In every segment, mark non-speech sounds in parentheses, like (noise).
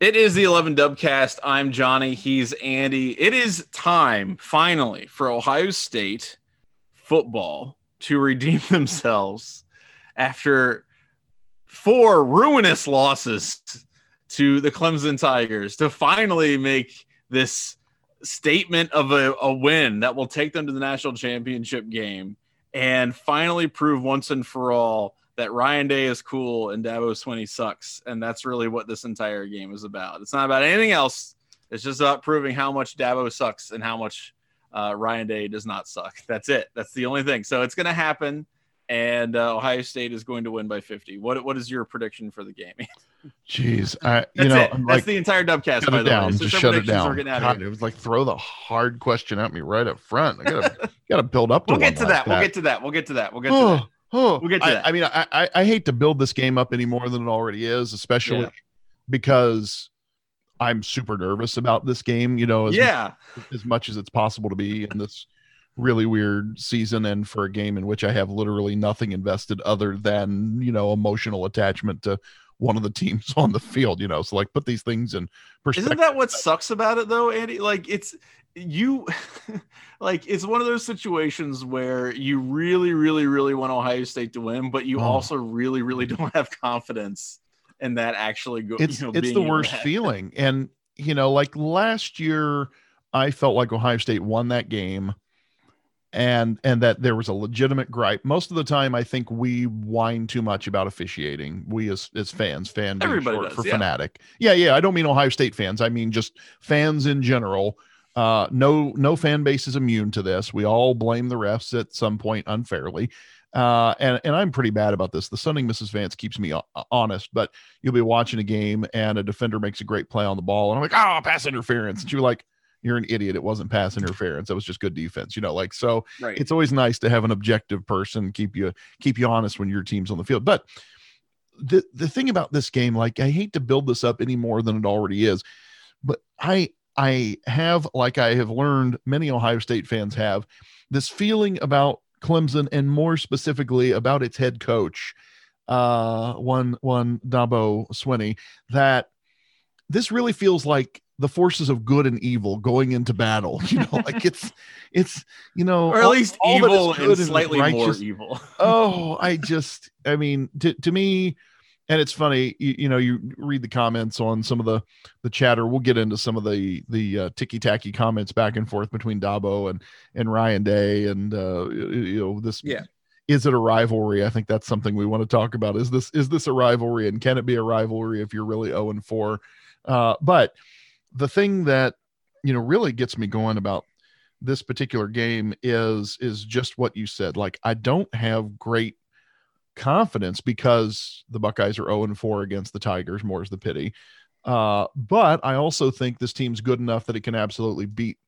It is the 11 Dubcast. I'm Johnny. He's Andy. It is time, finally, for Ohio State football to redeem (laughs) themselves after four ruinous losses to the Clemson Tigers to finally make this statement of a, a win that will take them to the national championship game and finally prove once and for all that Ryan Day is cool and Dabo Swinney sucks. And that's really what this entire game is about. It's not about anything else. It's just about proving how much Dabo sucks and how much uh, Ryan Day does not suck. That's it. That's the only thing. So it's going to happen. And uh, Ohio State is going to win by 50. What What is your prediction for the game? (laughs) Jeez, I, you That's know, it. That's like, the entire Dubcast. shut By it the down. way. Just shut it down. We're getting out of God, it was like throw the hard question at me right up front. I gotta (laughs) gotta build up to. We'll get to like that. We'll get to that. We'll get to that. We'll get to that. Oh. We'll get to I, that. I mean, I, I I hate to build this game up any more than it already is, especially Yeah. because I'm super nervous about this game. You know, as Yeah. as much as it's possible to be in this really weird season and for a game in which I have literally nothing invested other than, you know, emotional attachment to one of the (laughs) teams on the field, you know. So like put these things in perspective. Isn't that what sucks about it though, Andy? Like it's you (laughs) like it's one of those situations where you really, really, really want Ohio State to win, but you Oh. also really, really (laughs) don't have confidence in that actually go. it's you know, it's the worst happen. feeling. And you know, like last year I felt like Ohio State won that game and and that there was a legitimate gripe. Most of the time I think we whine too much about officiating. We as as fans, fan Everybody does, for yeah. fanatic. Yeah, yeah. I don't mean Ohio State fans. I mean just fans in general. Uh, no, no fan base is immune to this. We all blame the refs at some point unfairly. Uh, and, and I'm pretty bad about this. The Sunning Mrs. Vance keeps me ho- honest, but you'll be watching a game and a defender makes a great play on the ball. And I'm like, oh, pass interference. And you're like, you're an idiot. It wasn't pass interference. That was just good defense. You know, like, so Right. it's always nice to have an objective person keep you, keep you honest when your team's on the field. But the, the thing about this game, like, I hate to build this up any more than it already is, but I, I have, like I have learned, many Ohio State fans have this feeling about Clemson and more specifically about its head coach, uh, one one Dabo Swinney, that this really feels like the forces of good and evil going into battle. (laughs) You know, like it's it's you know, or at all- least all evil and slightly more evil. (laughs) oh i just i mean to, to me and it's funny you, you know you read the comments on some of the the chatter. We'll get into some of the the uh, ticky-tacky comments back and forth between dabo and and ryan day and uh you you know this Yeah. is it a rivalry? I think that's something we want to talk about. Is this is this a rivalry? And can it be a rivalry if you're really 0 and 4 uh but the thing that you know really gets me going about this particular game is is just what you said. Like i don't have great confidence because the buckeyes are 0 and 4 against the tigers more is the pity uh but i also think this team's good enough that it can absolutely beat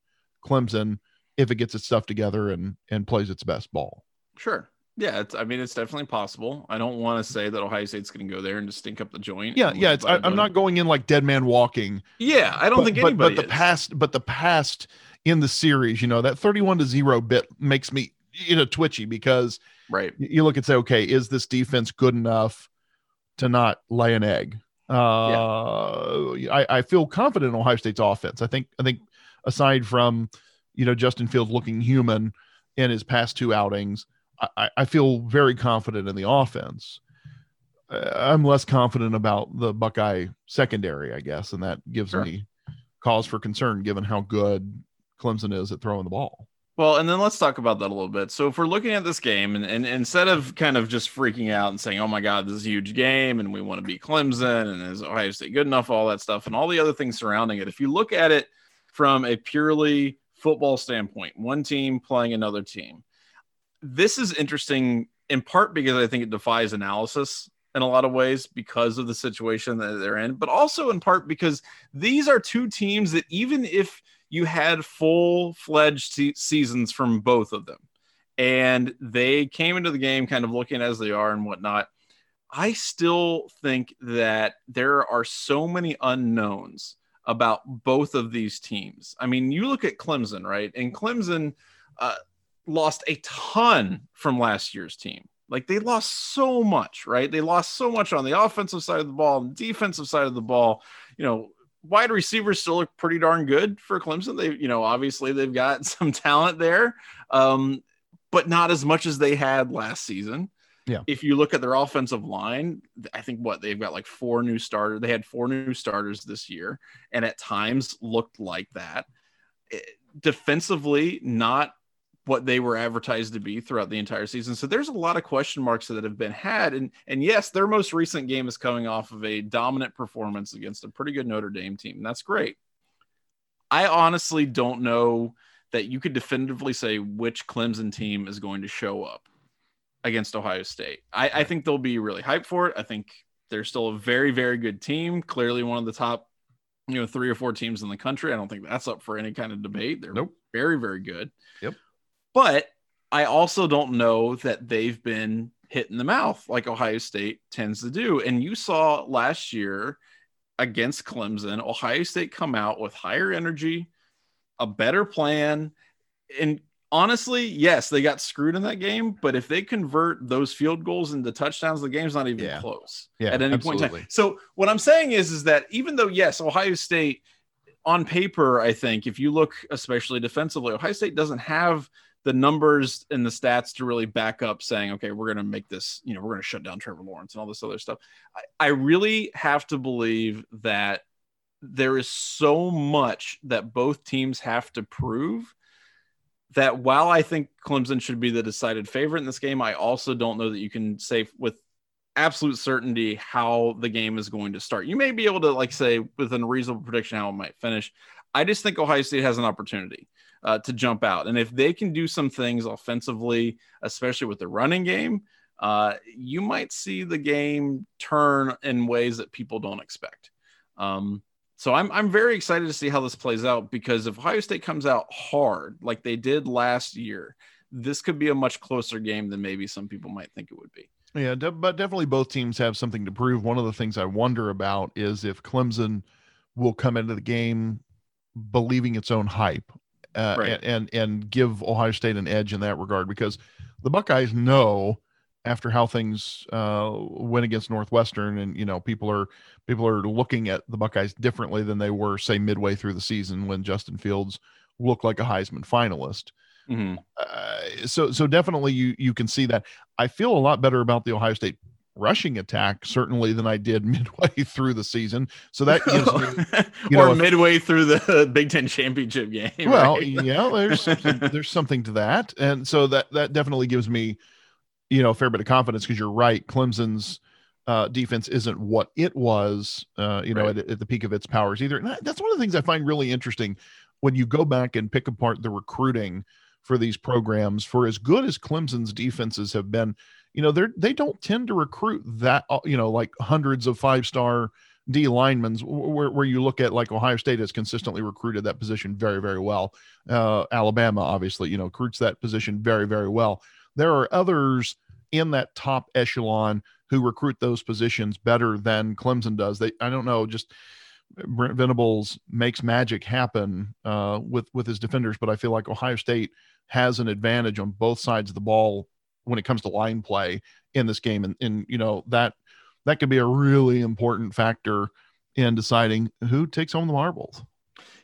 clemson if it gets its stuff together and and plays its best ball Sure. Yeah, it's, I mean, it's definitely possible. I don't want to say that Ohio State's going to go there and just stink up the joint. yeah yeah lose it's, by I, a i'm not going in like dead man walking Yeah, I don't but, think but, anybody. but the is. past but the past in the series you know that 31 to 0 bit makes me you know twitchy because right? you look and say, okay, is this defense good enough to not lay an egg? Uh, I, I feel confident in Ohio State's offense. I think I think aside from you know Justin Fields looking human in his past two outings, I- I, I feel very confident in the offense. Uh, I'm less confident about the Buckeye secondary, I guess, and that gives Sure. me cause for concern given how good Clemson is at throwing the ball. Well, and then let's talk about that a little bit. So, if we're looking at this game, and, and instead of kind of just freaking out and saying, "Oh my God, this is a huge game," and we want to beat Clemson, and is Ohio State good enough, all that stuff, and all the other things surrounding it, if you look at it from a purely football standpoint, one team playing another team, this is interesting in part because I think it defies analysis in a lot of ways because of the situation that they're in, but also in part because these are two teams that even if you had full fledged se- seasons from both of them, and they came into the game kind of looking as they are and whatnot. I still think that there are so many unknowns about both of these teams. I mean, you look at Clemson, right? And Clemson uh, lost a ton from last year's team. Like they lost so much, right? They lost so much on the offensive side of the ball and defensive side of the ball. You know, wide receivers still look pretty darn good for Clemson. They, you know, obviously they've got (laughs) some talent there, um, but not as much as they had last season. Yeah. If you look at their offensive line, I think what they've got like four new starters. They had four new starters this year, and at times looked like that. It, defensively, not what they were advertised to be throughout the entire season. So there's a lot of question marks that have been had. And and yes, their most recent game is coming off of a dominant performance against a pretty good Notre Dame team. And that's great. I honestly don't know that you could definitively say which Clemson team is going to show up against Ohio State. I, I think they'll be really hyped for it. I think they're still a very, very good team. Clearly one of the top, you know, three or four teams in the country. I don't think that's up for any kind of debate. They're Nope. very, very good. Yep. But I also don't know that they've been hit in the mouth like Ohio State tends to do. And you saw last year against Clemson, Ohio State come out with higher energy, a better plan. And honestly, yes, they got screwed in that game. But if they convert those field goals into touchdowns, the game's not even Yeah. close Yeah, at any point in time. So what I'm saying is, is that even though yes, Ohio State on paper, I think if you look especially defensively, Ohio State doesn't have the numbers and the stats to really back up saying, okay, we're going to make this, you know, we're going to shut down Trevor Lawrence and all this other stuff. I, I really have to believe that there is so much that both teams have to prove that while I think Clemson should be the decided favorite in this game, I also don't know that you can say with absolute certainty how the game is going to start. You may be able to like say within a reasonable prediction how it might finish. I just think Ohio State has an opportunity uh, to jump out, and if they can do some things offensively, especially with the running game, uh, you might see the game turn in ways that people don't expect. Um, so I'm I'm very excited to see how this plays out because if Ohio State comes out hard like they did last year, this could be a much closer game than maybe some people might think it would be. Yeah, de- but definitely both teams have something to prove. One of the things I wonder about is if Clemson will come into the game believing its own hype uh, Right. and, and and give Ohio State an edge in that regard because the Buckeyes know after how things uh, went against Northwestern and you know people are people are looking at the Buckeyes differently than they were say midway through the season when Justin Fields looked like a Heisman finalist Mhm. uh, so so definitely you you can see that. I feel a lot better about the Ohio State rushing attack certainly than I did (laughs) midway through the season. So that gives (laughs) me you or know, if- midway through the (laughs) Big Ten championship game. well, right? yeah, there's something, there's something to that, and so that that definitely gives me, you know, a fair bit of confidence because you're right. Clemson's uh, defense isn't what it was, uh, you know, Right. at, at the peak of its powers either. And that's one of the things I find really interesting when you go back and pick apart the recruiting for these programs. For as good as Clemson's defenses have been, you know, they're they don't tend to recruit that, uh, you know, like hundreds of five star D linemen, where, where you look at like Ohio State has consistently recruited that position very, very well. Uh, Alabama, obviously, you know, recruits that position very, very well. There are others in that top echelon who recruit those positions better than Clemson does. They, I don't know, just Brent Venables makes magic happen uh, with with his defenders, but I feel like Ohio State has an advantage on both sides of the ball when it comes to line play in this game, and and you know that that could be a really important factor in deciding who takes home the marbles.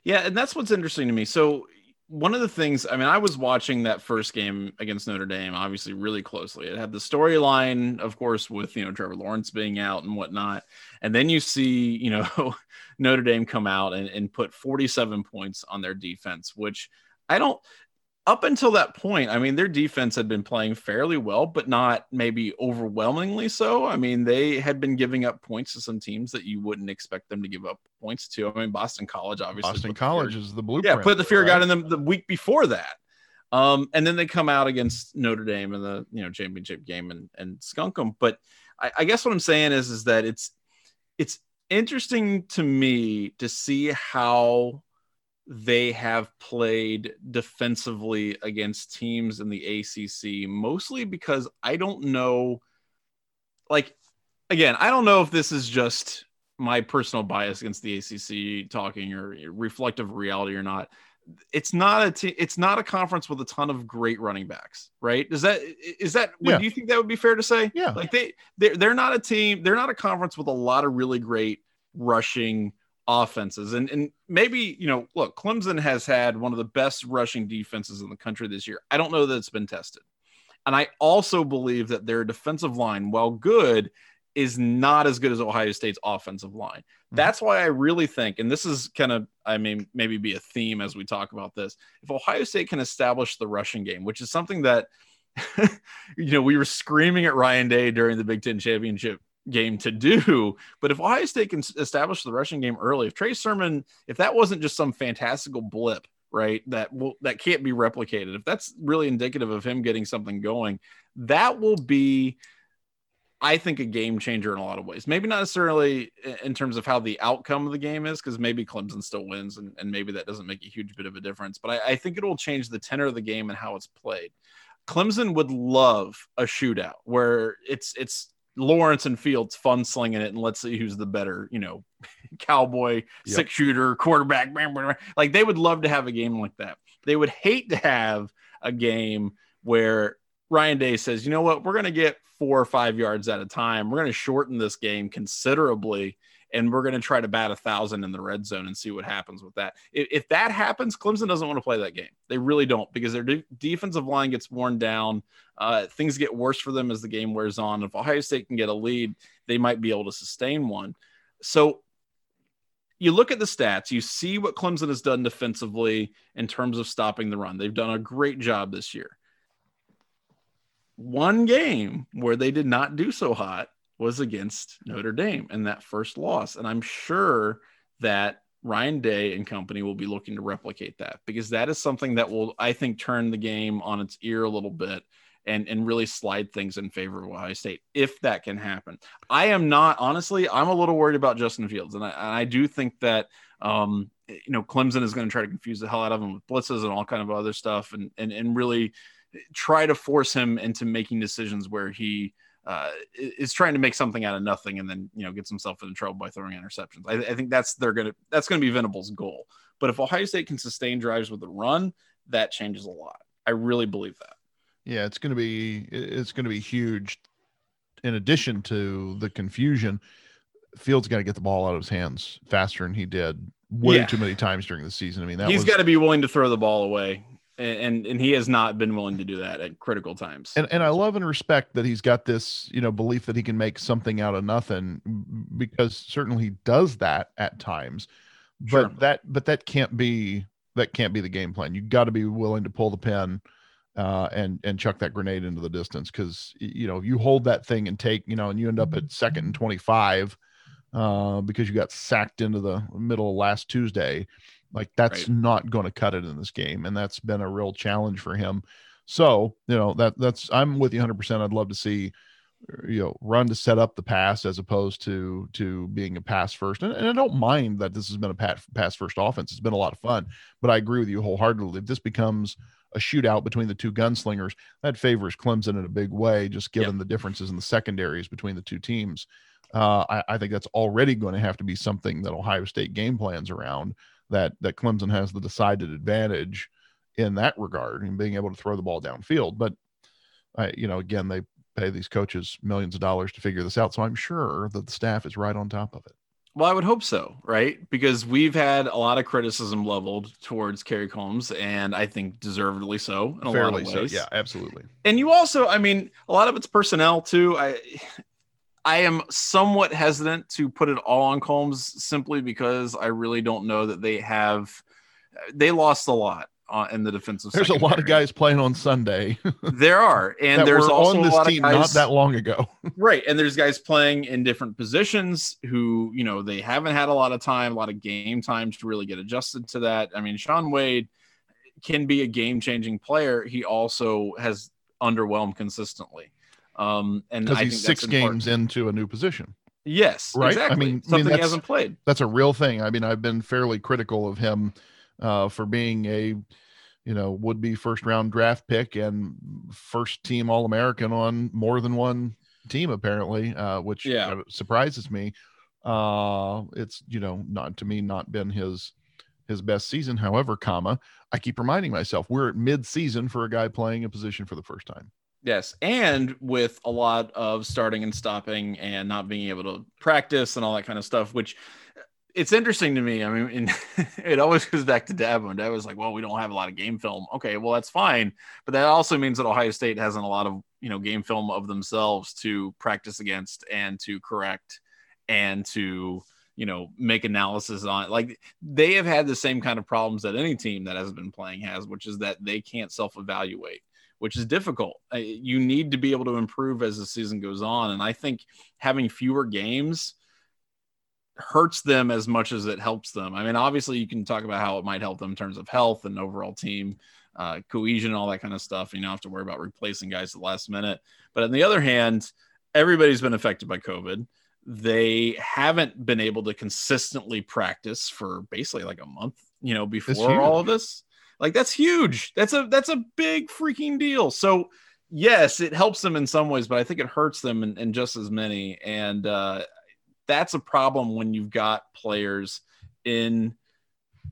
Yeah, and that's what's interesting to me. So one of the things, I mean, I was watching that first game against Notre Dame, obviously really closely. It had the storyline, of course, with you know Trevor Lawrence being out and whatnot, and then you see you know (laughs) Notre Dame come out and, and put 47 points on their defense, which I don't. Up until that point, I mean, their defense had been playing fairly well, but not maybe overwhelmingly so. I mean, they had been giving up points to some teams that you wouldn't expect them to give up points to. I mean, Boston College, obviously. Boston the fear- College is the blueprint. yeah, put the fear right? God in them the week before that. Um, and then they come out against Notre Dame in the you know championship game and and skunk them. But I, I guess what I'm saying is is that it's it's interesting to me to see how they have played defensively against teams in the ACC, mostly because I don't know. Like, again, I don't know if this is just my personal bias against the ACC talking or reflective reality or not. It's not a t- it's not a conference with a ton of great running backs, right? Is that is that would Yeah. you think that would be fair to say? Yeah. Like they they're they're not a team, they're not a conference with a lot of really great rushing offenses. And and maybe, you know, look, Clemson has had one of the best rushing defenses in the country this year. I don't know that it's been tested. And I also believe that their defensive line, while good, is not as good as Ohio State's offensive line. Mm-hmm. That's why I really think, and this is kind of, I mean, maybe be a theme as we talk about this. If Ohio State can establish the rushing game, which is something that, (laughs) you know, we were screaming at Ryan Day during the Big Ten championship game to do. But if Ohio State can establish the rushing game early, if Trey Sermon, if that wasn't just some fantastical blip, right, that will that can't be replicated, if that's really indicative of him getting something going, that will be. I think a game changer in a lot of ways. Maybe not necessarily in terms of how the outcome of the game is, because maybe Clemson still wins and, and maybe that doesn't make a huge bit of a difference. But I, I think it will change the tenor of the game and how it's played. Clemson would love a shootout where it's it's Lawrence and Fields fun slinging it, and let's see who's the better, you know, (laughs) cowboy, yep. six shooter, quarterback. Like they would love to have a game like that. They would hate to have a game where Ryan Day says, you know what, we're going to get four or five yards at a time. We're going to shorten this game considerably and we're going to try to bat a thousand in the red zone and see what happens with that. If, if, that happens, Clemson doesn't want to play that game. They really don't because their de- defensive line gets worn down. Uh, things get worse for them as the game wears on. If Ohio State can get a lead, they might be able to sustain one. So you look at the stats, you see what Clemson has done defensively in terms of stopping the run. They've done a great job this year. One game where they did not do so hot was against Notre Dame and that first loss. And I'm sure that Ryan Day and company will be looking to replicate that because that is something that will, I think, turn the game on its ear a little bit and, and really slide things in favor of Ohio State if that can happen. I am not, honestly, I'm a little worried about Justin Fields. And I, and I do think that, um, you know, Clemson is going to try to confuse the hell out of him with blitzes and all kind of other stuff and, and, and really try to force him into making decisions where he, uh, is trying to make something out of nothing and then you know gets himself into trouble by throwing interceptions. I, I think that's they're gonna that's gonna be Venables' goal. But if Ohio State can sustain drives with a run, that changes a lot. I really believe that. Yeah, it's gonna be it's gonna be huge. In addition to the confusion, Fields got to get the ball out of his hands faster than he did way yeah. too many times during the season. I mean, that he's got to be willing to throw the ball away and and he has not been willing to do that at critical times. And and I love and respect that he's got this, you know, belief that he can make something out of nothing because certainly he does that at times. But sure. that but that can't be that can't be the game plan. You got to be willing to pull the pin uh, and and chuck that grenade into the distance because you know you hold that thing and take you know and you end up at second and twenty five uh, because you got sacked into the middle of last Tuesday like that's right. not going to cut it in this game, and that's been a real challenge for him. So you know that that's I'm with you 100. percent I'd love to see you know run to set up the pass as opposed to to being a pass first and, and i don't mind that this has been a pass first offense it's been a lot of fun but i agree with you wholeheartedly if this becomes a shootout between the two gunslingers that favors clemson in a big way just given yep. the differences in the secondaries between the two teams uh, I, I think that's already going to have to be something that ohio state game plans around that that Clemson has the decided advantage in that regard and being able to throw the ball downfield. But I, you know, again, they pay these coaches millions of dollars to figure this out, so I'm sure that the staff is right on top of it. Well, I would hope so, right? Because we've had a lot of criticism leveled towards Kerry Coombs, and I think deservedly so in a Fairly lot of ways. So. Yeah, absolutely. And you also, I mean, a lot of it's personnel too. I I am somewhat hesitant to put it all on Coombs simply because I really don't know that they have. They lost a lot uh, in the defensive. There's secondary. a lot of guys playing on Sunday. (laughs) there are, and there's also on this a lot team of not that long ago. (laughs) right, and there's guys playing in different positions who you know they haven't had a lot of time, a lot of game time to really get adjusted to that. I mean, Shaun Wade can be a game changing player. He also has underwhelmed consistently. Um, and because he's six games into a new position. Yes, right. Exactly. I mean, something I mean, he hasn't played. That's a real thing. I mean, I've been fairly critical of him uh, for being a, you know, would be first round draft pick and first team All American on more than one team, apparently, uh, which yeah. surprises me. Uh, it's you know not to me not been his his best season. However, comma I keep reminding myself we're at mid season for a guy playing a position for the first time. Yes, and with a lot of starting and stopping and not being able to practice and all that kind of stuff, which uh, it's interesting to me. I mean, (laughs) it always goes back to Dabo, and Dabo was like, "Well, we don't have a lot of game film." Okay, well that's fine, but that also means that Ohio State hasn't a lot of you know game film of themselves to practice against and to correct and to you know make analysis on. Like they have had the same kind of problems that any team that has been playing has, which is that they can't self-evaluate which is difficult. You need to be able to improve as the season goes on. And I think having fewer games hurts them as much as it helps them. I mean, obviously, you can talk about how it might help them in terms of health and overall team uh, cohesion, all that kind of stuff. You don't have to worry about replacing guys at the last minute. But on the other hand, everybody's been affected by COVID. They haven't been able to consistently practice for basically like a month, you know, before all of this. Like that's huge. That's a that's a big freaking deal. So yes, it helps them in some ways, but I think it hurts them in, in just as many. And uh, that's a problem when you've got players in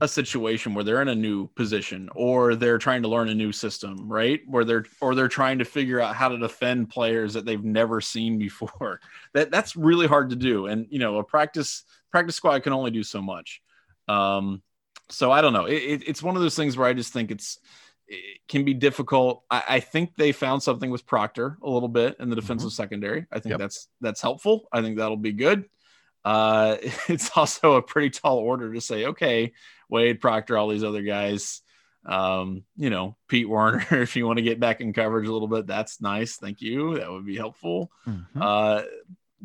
a situation where they're in a new position or they're trying to learn a new system, right? Where they're or they're trying to figure out how to defend players that they've never seen before. (laughs) That that's really hard to do. And you know, a practice practice squad can only do so much. Um, so I don't know. It, it, it's one of those things where I just think it's it can be difficult. I, I, think they found something with Proctor a little bit in the defensive mm-hmm. secondary. I think yep. that's that's helpful. I think that'll be good. Uh, (laughs) it's also a pretty tall order to say, okay, Wade Proctor, all these other guys, um, you know, Pete Werner, (laughs) if you want to get back in coverage a little bit, that's nice. Thank you. That would be helpful. Mm-hmm. Uh,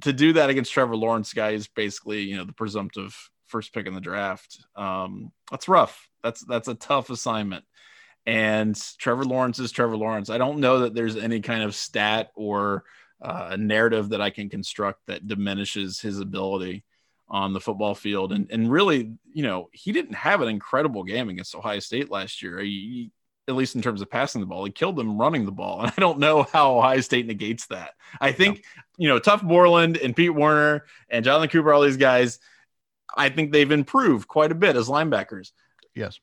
to do that against Trevor Lawrence, guy is basically, you know, the presumptive first pick in the draft. Um, that's rough. That's that's a tough assignment. And Trevor Lawrence is Trevor Lawrence. I don't know that there's any kind of stat or uh, narrative that I can construct that diminishes his ability on the football field. And and really, you know, he didn't have an incredible game against Ohio State last year. He, at least in terms of passing the ball, he killed them running the ball. (laughs) And I don't know how Ohio State negates that. I think, yeah. you know, Tuf Borland and Pete Werner and Jonathan Cooper, all these guys, I think they've improved quite a bit as linebackers. Yes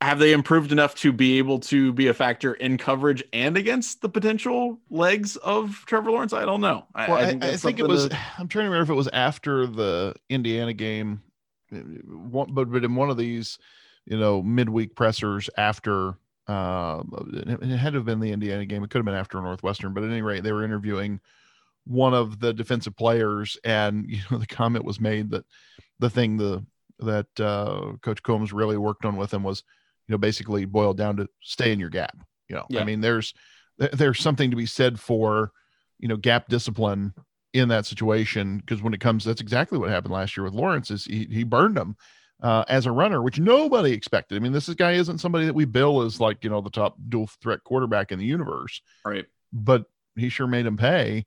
have they improved enough to be able to be a factor in coverage and against the potential legs of Trevor Lawrence? I don't know. I, well, I think, I think it was. To... I'm trying to remember if it was after the Indiana game, but but in one of these, you know, midweek pressers after. Uh, it had to have been the Indiana game. It could have been after Northwestern, but at any rate, they were interviewing one of the defensive players, and you know, (laughs) the comment was made that the thing the that uh, Coach Coombs really worked on with him was you know basically boiled down to stay in your gap you know? Yeah. i mean there's there's something to be said for you know gap discipline in that situation because when it comes that's exactly what happened last year with lawrence is he, he burned him uh, as a runner which nobody expected. I mean this guy isn't somebody that we bill as like you know the top dual threat quarterback in the universe. Right. But he sure made him pay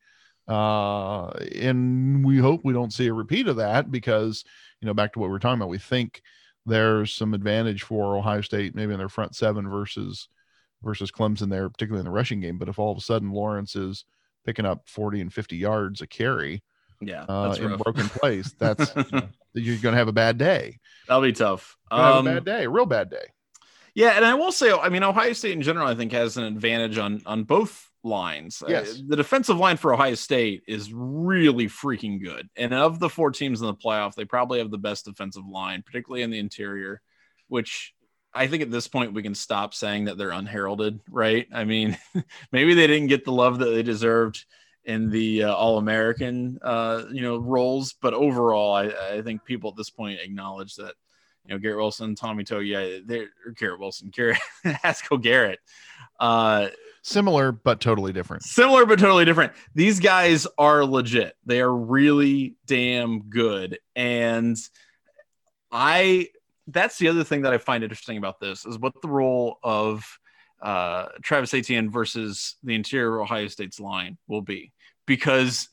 uh, and we hope we don't see a repeat of that because you know back to what we we're talking about we think there's some advantage for Ohio State, maybe in their front seven versus versus Clemson there, particularly in the rushing game. But if all of a sudden Lawrence is picking up 40 and 50 yards a carry, yeah, uh, in broken (laughs) place, that's you know, you're going to have a bad day. That'll be tough. Um, a bad day, a real bad day. Yeah, and I will say, I mean, Ohio State in general, I think has an advantage on on both lines. Uh, yes. Uh, the defensive line for Ohio State is really freaking good. And of the four teams in the playoff, they probably have the best defensive line, particularly in the interior, which I think at this point we can stop saying that they're unheralded, right? I mean, (laughs) maybe they didn't get the love that they deserved in the uh, All American, uh, you know, roles, but overall, I, I think people at this point acknowledge that you know, Garrett Wilson, Tommy Togiai, they're Garrett Wilson, Garrett (laughs) Haskell Garrett. Uh, similar but totally different. Similar but totally different. These guys are legit. They are really damn good. And I that's the other thing that I find interesting about this is what the role of uh, Travis Etienne versus the interior Ohio State's line will be because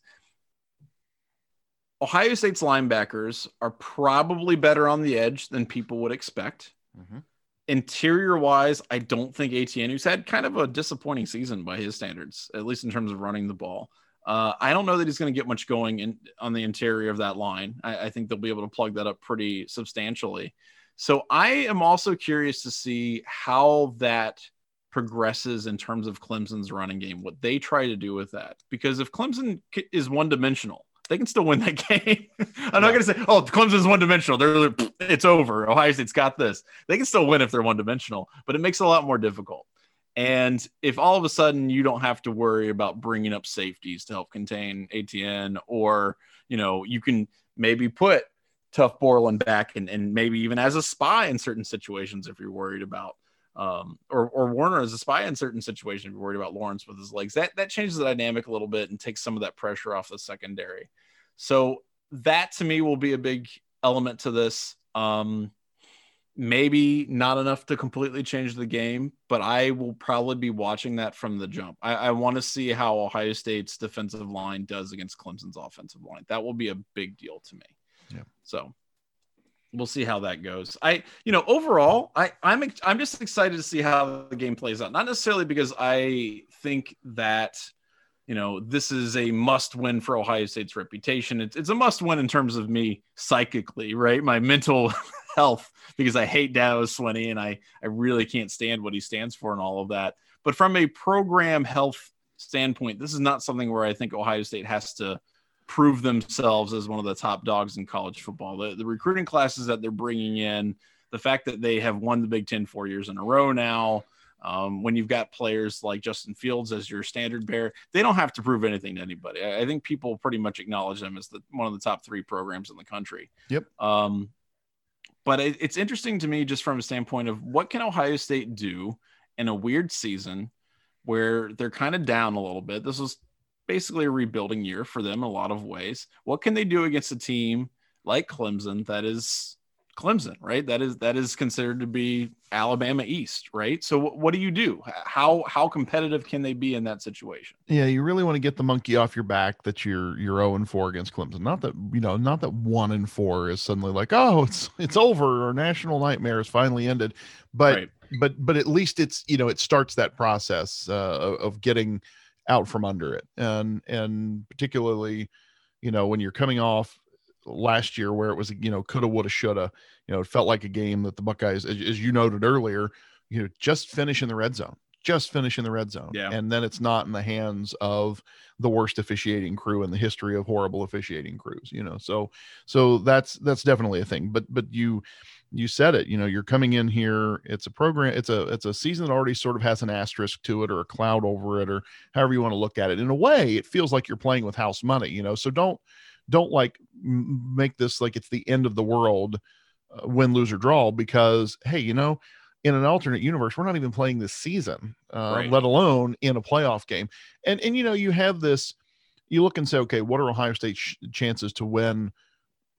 Ohio State's linebackers are probably better on the edge than people would expect. Mm-hmm. Interior wise, I don't think Etienne, who's had kind of a disappointing season by his standards, at least in terms of running the ball. Uh, I don't know that he's going to get much going in on the interior of that line. I, I think they'll be able to plug that up pretty substantially. So I am also curious to see how that progresses in terms of Clemson's running game, what they try to do with that. Because if Clemson is one dimensional, they can still win that (laughs) game. I'm not going to say, oh, Clemson's one dimensional. They're (clears throat) it's over. Ohio State's got this. They can still win if they're one dimensional, but it makes it a lot more difficult. And if all of a sudden you don't have to worry about bringing up safeties to help contain Etienne, or you know, you can maybe put Tuf Borland back and, and maybe even as a spy in certain situations if you're worried about um, or, or Werner as a spy in certain situations, if you're worried about Lawrence with his legs. That that changes the dynamic a little bit and takes some of that pressure off the secondary. So that to me will be a big element to this. Um, maybe not enough to completely change the game, but I will probably be watching that from the jump. I, I want to see how Ohio State's defensive line does against Clemson's offensive line. That will be a big deal to me. Yeah. So we'll see how that goes. I, you know, overall, I, I'm, I'm just excited to see how the game plays out. Not necessarily because I think that, you know, this is a must win for Ohio State's reputation. It's, it's a must win in terms of me psychically, right? My mental (laughs) health, because I hate Dabo Swinney and I, I really can't stand what he stands for and all of that. But from a program health standpoint, this is not something where I think Ohio State has to prove themselves as one of the top dogs in college football. The, the recruiting classes that they're bringing in, the fact that they have won the Big Ten four years in a row now, um, when you've got players like Justin Fields as your standard bearer, they don't have to prove anything to anybody. I, I think people pretty much acknowledge them as the, one of the top three programs in the country. Yep. Um, but it, it's interesting to me just from a standpoint of what can Ohio State do in a weird season where they're kind of down a little bit. This was basically a rebuilding year for them a lot of ways. What can they do against a team like Clemson that is Clemson, right? That is that is considered to be Alabama East, right? So what, what do you do? How how competitive can they be in that situation? Yeah, you really want to get the monkey off your back that you're you're 0 and 4 against Clemson. Not that you know, not that 1 and 4 is suddenly like, oh, it's it's over or national nightmare has finally ended. But right. but but at least it's you know, it starts that process uh, of getting out from under it. And and particularly, you know, when you're coming off last year where it was you know coulda woulda shoulda you know it felt like a game that the buckeyes as, as, you noted earlier you know just finish in the red zone just finish in the red zone yeah. and then it's not in the hands of the worst officiating crew in the history of horrible officiating crews you know so so that's that's definitely a thing but but you you said it you know you're coming in here it's a program it's a it's a season that already sort of has an asterisk to it or a cloud over it or however you want to look at it. In a way it feels like you're playing with house money you know so don't don't like make this like it's the end of the world uh, win lose or draw because hey you know in an alternate universe we're not even playing this season uh, right. let alone in a playoff game. And and you know you have this you look and say okay what are ohio state's sh- chances to win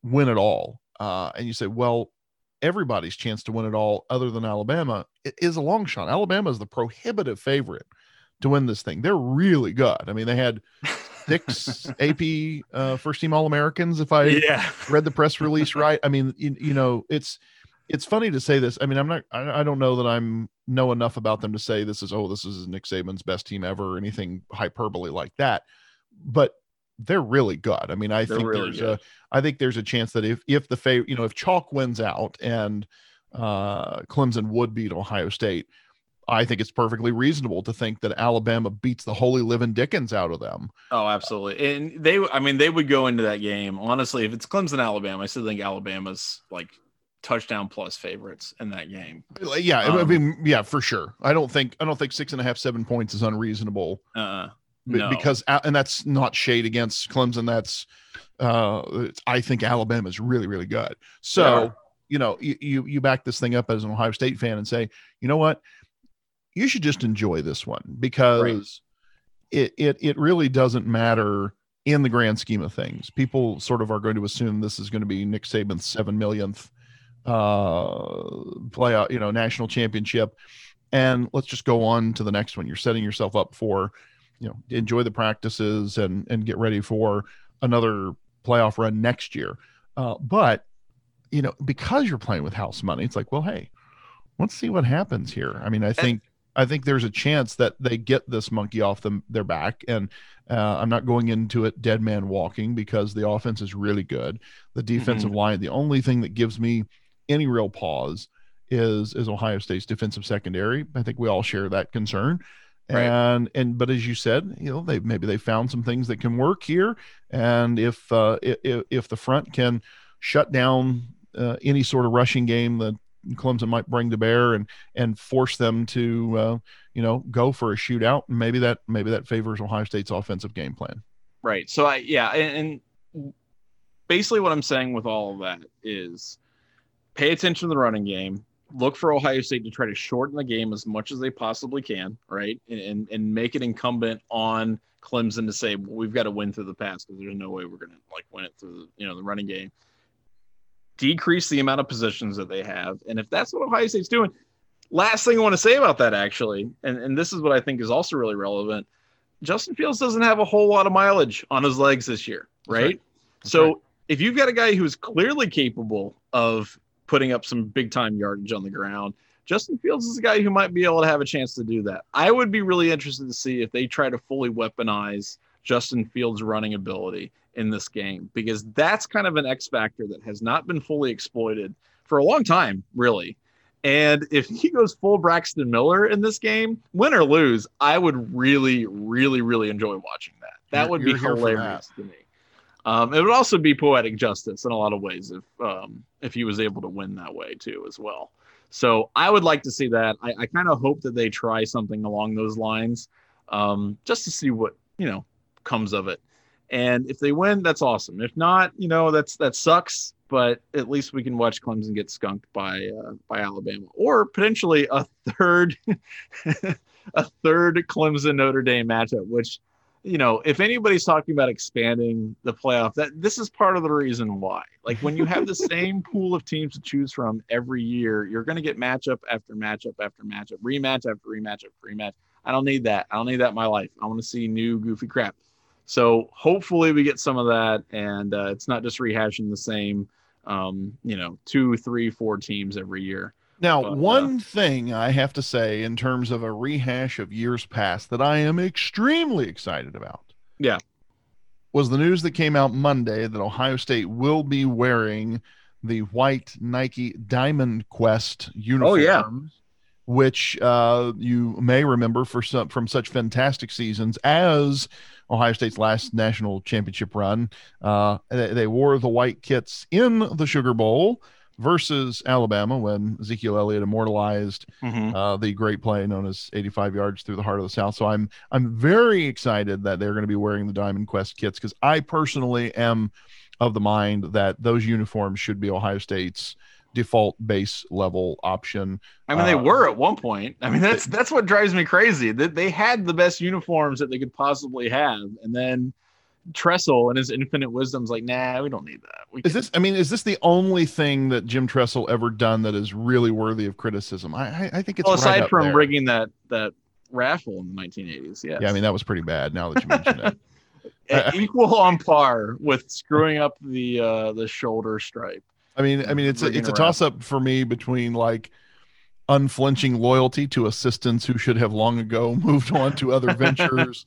win it all? Uh, and you say well everybody's chance to win it all other than alabama is a long shot alabama is the prohibitive favorite to win this thing they're really good i mean they had six (laughs) AP uh, first team All Americans. If I yeah. read the press release right, I mean, you, you, know, it's it's funny to say this. I mean, I'm not. I, I, don't know that I'm know enough about them to say this is oh, this is Nick Saban's best team ever or anything hyperbole like that. But they're really good. I mean, I they're think really there's good. a I think there's a chance that if if the fav- you know if chalk wins out and uh Clemson would beat Ohio State I think it's perfectly reasonable to think that Alabama beats the holy living Dickens out of them. Oh, absolutely. And they, I mean, they would go into that game. Honestly, if it's Clemson, Alabama, I still think Alabama's like touchdown plus favorites in that game. Yeah. Um, I mean, yeah, for sure. I don't think, I don't think six and a half, seven points is unreasonable. Uh, no. Because, and that's not shade against Clemson. That's, uh, I think Alabama is really, really good. So, yeah. you know, you, you, back this thing up as an Ohio State fan and say, you know what? you should just enjoy this one because right. it, it it really doesn't matter in the grand scheme of things. People sort of are going to assume this is going to be Nick Saban's seven millionth uh playoff, you know, national championship. And let's just go on to the next one. You're setting yourself up for, you know, enjoy the practices and and get ready for another playoff run next year. Uh, but you know, because you're playing with house money, it's like, well, hey, let's see what happens here. I mean, I think I think there's a chance that they get this monkey off them their back. And uh, I'm not going into it dead man walking because the offense is really good. The defensive mm-hmm. line, the only thing that gives me any real pause is is Ohio State's defensive secondary. I think we all share that concern. Right. and and but as you said you know they maybe they found some things that can work here and if uh if, if the front can shut down uh, any sort of rushing game that Clemson might bring to bear and and force them to uh, you know go for a shootout maybe that maybe that favors Ohio State's offensive game plan Right. So I yeah, and, and basically what I'm saying with all of that is pay attention to the running game. Look for Ohio State to try to shorten the game as much as they possibly can, right? And and make it incumbent on Clemson to say well, we've got to win through the pass because there's no way we're going to like win it through the, you know the running game. Decrease the amount of positions that they have, and if that's what Ohio State's doing, last thing I want to say about that actually, and and this is what I think is also really relevant. Justin Fields doesn't have a whole lot of mileage on his legs this year, right? right. So right. if you've got a guy who's clearly capable of putting up some big time yardage on the ground, Justin Fields is a guy who might be able to have a chance to do that. I would be really interested to see if they try to fully weaponize Justin Fields' running ability in this game because that's kind of an X factor that has not been fully exploited for a long time, really. And if (laughs) he goes full Braxton Miller in this game, win or lose, I would really, really, really enjoy watching that. That You're- would be you're here for hilarious to me. Um, it would also be poetic justice in a lot of ways if um, if he was able to win that way too as well. So I would like to see that. I, I kind of hope that they try something along those lines, um, just to see what you know comes of it. And if they win, that's awesome. If not, you know that's that sucks. But at least we can watch Clemson get skunked by uh, by Alabama, or potentially a third (laughs) a third Clemson Notre Dame matchup, which you know, if anybody's talking about expanding the playoff, that this is part of the reason why. Like when you have the (laughs) same pool of teams to choose from every year, you're going to get matchup after matchup after matchup, rematch after rematch after rematch. I don't need that. I don't need that in my life. I want to see new goofy crap. So hopefully we get some of that, and uh, it's not just rehashing the same, um, you know, two, three, four teams every year. Now, But, uh, one thing I have to say in terms of a rehash of years past that I am extremely excited about. Yeah. Was the news that came out Monday that Ohio State will be wearing the white Nike Diamond Quest uniforms. Oh, yeah. Which uh, you may remember for some from such fantastic seasons as Ohio State's last national championship run. Uh, they, they wore the white kits in the Sugar Bowl versus Alabama when Ezekiel Elliott immortalized Mhm. uh, the great play known as 85 yards through the heart of the South. So I'm I'm very excited that they're going to be wearing the Diamond Quest kits because I personally am of the mind that those uniforms should be Ohio State's default base level option. I mean, they Uh, were at one point. I mean, that's that's what drives me crazy. That they had the best uniforms that they could possibly have, and then Tressel and his infinite wisdom's like, nah, we don't need that. We Is can- this? I mean, is this the only thing that Jim Tressel ever done that is really worthy of criticism? I I, I think it's well, aside up from there. rigging that that raffle in the 1980s, yes. Yeah, I mean that was pretty bad. Now that you mention it. (laughs) Equal on par with screwing up the uh the shoulder stripe. I mean, I mean, it's a, it's a toss up for me between like unflinching loyalty to assistants who should have long ago moved on to other (laughs) ventures,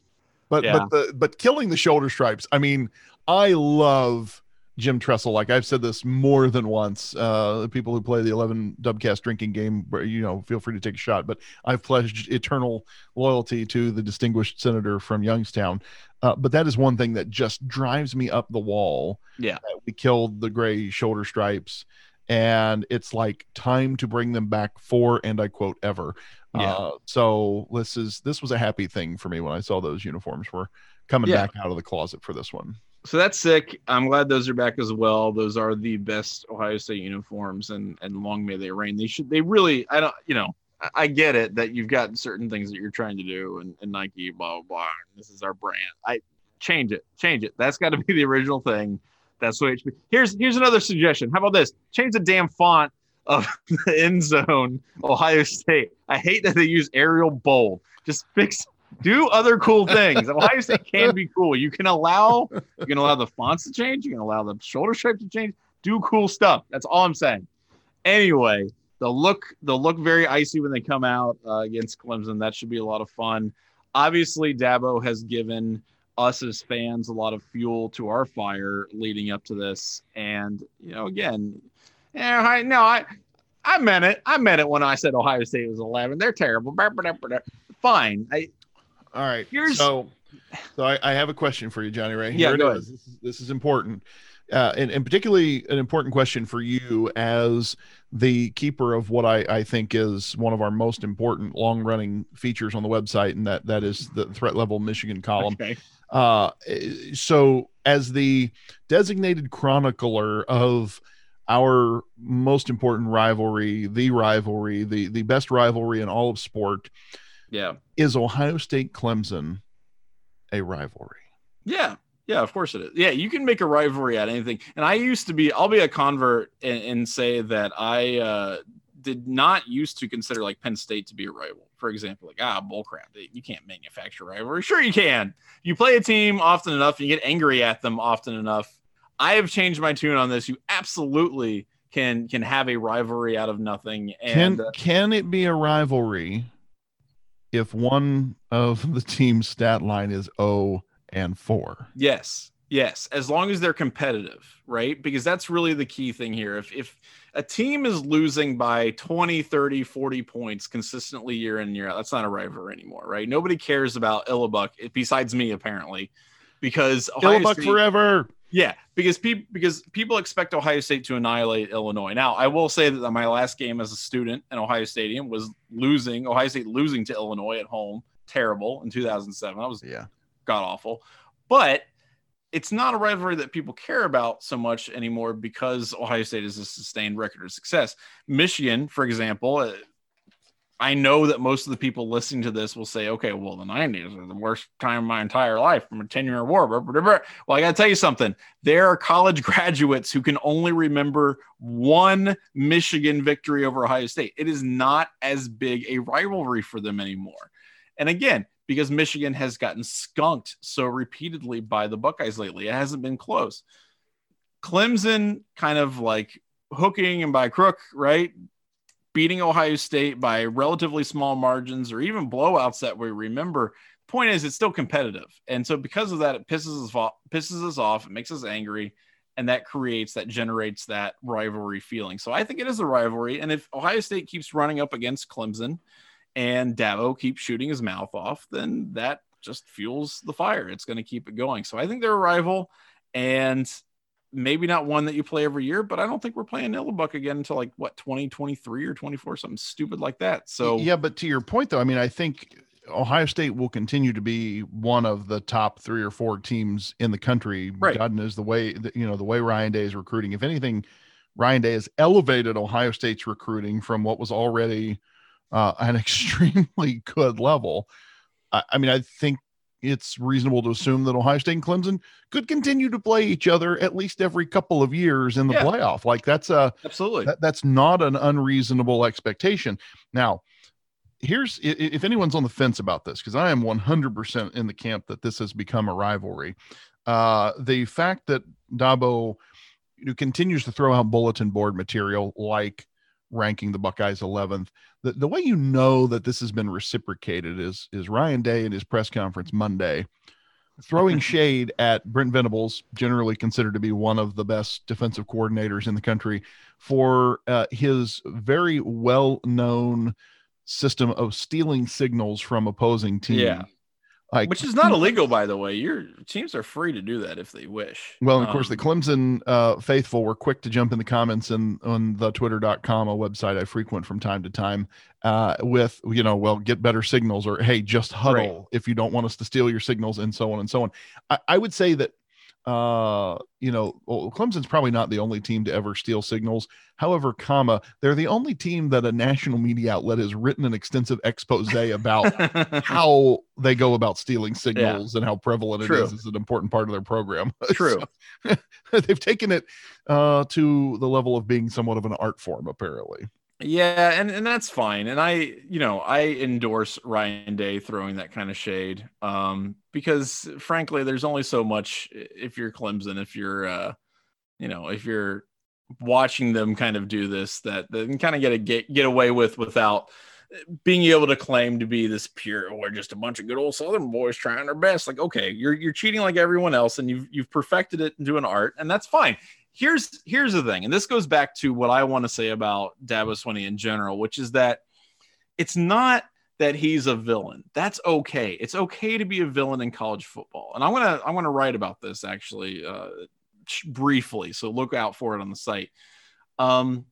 but Yeah. but the but killing the shoulder stripes. I mean, I love Jim Tressel. Like I've said this more than once. Uh, the people who play the eleven Dubcast drinking game, you know, feel free to take a shot. But I've pledged eternal loyalty to the distinguished senator from Youngstown. Uh, but that is one thing that just drives me up the wall Yeah. that we killed the gray shoulder stripes and it's like time to bring them back for and i quote ever Yeah. uh, so this is this was a happy thing for me when i saw those uniforms were coming Yeah. back out of the closet for this one So that's sick. I'm glad those are back as well. Those are the best Ohio State uniforms, and and long may they reign. They should. They really. I don't. You know. I- get it that you've got certain things that you're trying to do, and, and Nike, blah blah blah. This is our brand. I change it. Change it. That's got to be the original thing. That's what be. Here's here's another suggestion. How about this? Change the damn font of (laughs) the end zone, Ohio State. I hate that they use Arial bold. Just fix. Do other cool things. Ohio State can be cool. You can allow you can allow the fonts to change. You can allow the shoulder stripe to change. Do cool stuff. That's all I'm saying. Anyway, they'll look they'll look very icy when they come out uh, against Clemson. That should be a lot of fun. Obviously, Dabo has given us as fans a lot of fuel to our fire leading up to this. And you know, again, yeah, I no, I I meant it. I meant it when I said Ohio State was 11. They're terrible. Fine. I All right. Here's- so so I, I have a question for you, Johnny Ray. Yeah, Here it go is. This is this is important. Uh, and, and particularly an important question for you as the keeper of what I, I think is one of our most important long running features on the website, and that that is the threat level Michigan column. Okay. Uh, so as the designated chronicler of our most important rivalry, the rivalry, the the best rivalry in all of sport, Yeah. is Ohio State Clemson a rivalry? Yeah. Yeah, of course it is. Yeah, you can make a rivalry out of anything. And I used to be, I'll be a convert and, and say that I uh, did not used to consider like Penn State to be a rival. For example, like, ah, bullcrap. You can't manufacture rivalry. Sure, you can. You play a team often enough, and you get angry at them often enough. I have changed my tune on this. You absolutely can can have a rivalry out of nothing. And Can uh, can it be a rivalry if one of the team's stat line is 0 and 4? Yes. Yes, as long as they're competitive, right? Because that's really the key thing here. If if a team is losing by 20, 30, 40 points consistently year in year out, that's not a rivalry anymore, right? Nobody cares about Illibuck eh, besides me apparently because Ohio Illibuck State- forever. yeah, because people because people expect Ohio State to annihilate Illinois. Now, I will say that my last game as a student in Ohio Stadium was losing Ohio State losing to Illinois at home, terrible in 2007. I was Yeah. God awful. But it's not a rivalry that people care about so much anymore because Ohio State is a sustained record of success. Michigan, for example, uh, I know that most of the people listening to this will say, okay, well, the 90s are the worst time of my entire life from a 10 year war. blah, blah, blah, blah." Well, I got to tell you something. There are college (laughs) graduates who can only remember one Michigan victory over Ohio State. It is not as big a rivalry for them anymore. And again, because Michigan has gotten skunked so repeatedly by the Buckeyes lately, it hasn't been close. Clemson kind of like hooking and by crook, right? Beating Ohio State by relatively small margins or even blowouts that we remember. Point is, it's still competitive, and so because of that, it pisses us off. Pisses us off. It makes us angry, and that creates that generates that rivalry feeling. So I think it is a rivalry, and if Ohio State keeps running up against Clemson, and Dabo keeps shooting his mouth off, then that just fuels the fire. It's going to keep it going. So I think they're a rival, and maybe not one that you play every year, but I don't think we're playing Illibuck again until like what 2023 or 24, something stupid like that. So yeah, but to your point though, I mean, I think Ohio State will continue to be one of the top three or four teams in the country. Right. God knows the way that you know the way Ryan Day is recruiting. If anything, Ryan Day has elevated Ohio State's recruiting from what was already uh, an (laughs) extremely good level. I, I mean, I think it's reasonable to assume that Ohio State and Clemson could continue to play each other at least every couple of years in the Yeah. playoff. Like that's a absolutely. that, that's not an unreasonable expectation. Now, here's if anyone's on the fence about this, because I am 100% in the camp that this has become a rivalry. Uh, the fact that Dabo you know, continues to throw out bulletin board material like ranking the Buckeyes 11th. The, the way you know that this has been reciprocated is is Ryan Day in his press conference Monday throwing (laughs) shade at Brent Venables, generally considered to be one of the best defensive coordinators in the country, for uh, his very well known system of stealing signals from opposing teams. Yeah. Like, Which is not illegal, by the way. Your teams are free to do that if they wish. Well, of course, the Um, Clemson uh, faithful were quick to jump in the comments and on the twitter.com, a website I frequent from time to time, uh, with, you know, well, get better signals or, hey, just huddle Right. if you don't want us to steal your signals and so on and so on. I, I would say that, uh, you know, well, Clemson's probably not the only team to ever steal signals. However, comma, they're the only team that a national media outlet has written an extensive expose about (laughs) how they go about stealing signals and how prevalent True. it is as an important part of their program. (laughs) True. So, (laughs) they've taken it uh, to the level of being somewhat of an art form, apparently. Yeah, and, and that's fine. And I, you know, I endorse Ryan Day throwing that kind of shade. Um, because frankly, there's only so much if you're Clemson, if you're uh, you know, if you're watching them kind of do this that they kind of get a get get away with without being able to claim to be this pure or just a bunch of good old southern boys trying their best like okay you're you're cheating like everyone else and you've you've perfected it into an art and that's fine here's here's the thing and this goes back to what i want to say about Dabo Swinney in general which is that it's not that he's a villain. That's okay. It's okay to be a villain in college football. And I'm to I'm to write about this actually uh, briefly, so look out for it on the site. Um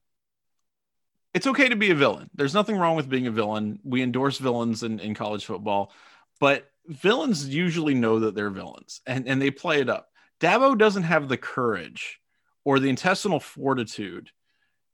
it's okay to be a villain. There's nothing wrong with being a villain. We endorse villains in, in college football, but villains usually know that they're villains and, and they play it up. Dabo doesn't have the courage or the intestinal fortitude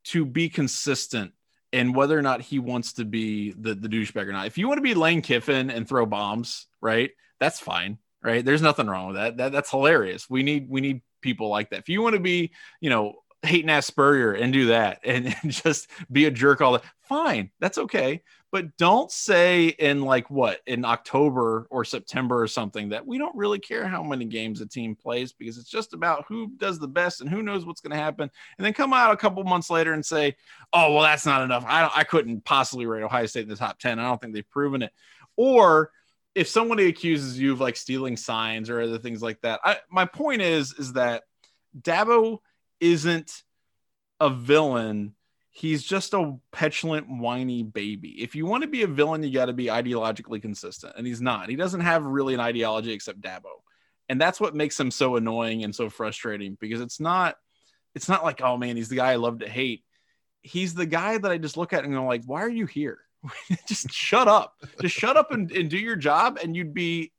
to be consistent in whether or not he wants to be the, the douchebag or not. If you want to be Lane Kiffin and throw bombs, right? That's fine, right? There's nothing wrong with that. that that's hilarious. We need we need people like that. If you want to be, you know, Hayden ass Spurrier and do that and, (laughs) and just be a jerk all the fine, that's okay. But don't say in like what in October or September or something that we don't really care how many games a team plays because it's just about who does the best and who knows what's going to happen. And then come out a couple months later and say, "Oh, well, that's not enough. I don't, I couldn't possibly rate Ohio State in the top ten. I don't think they've proven it." Or if somebody accuses you of like stealing signs or other things like that, I, my point is is that Dabo isn't a villain. He's just a petulant, whiny baby. If you want to be a villain, you got to be ideologically consistent. And he's not. He doesn't have really an ideology except Dabo. And that's what makes him so annoying and so frustrating because it's not it's not like, oh man, he's the guy I love to hate. He's the guy that I just look at and go like, why are you here? (laughs) just shut up. Just shut up and, and do your job and you'd be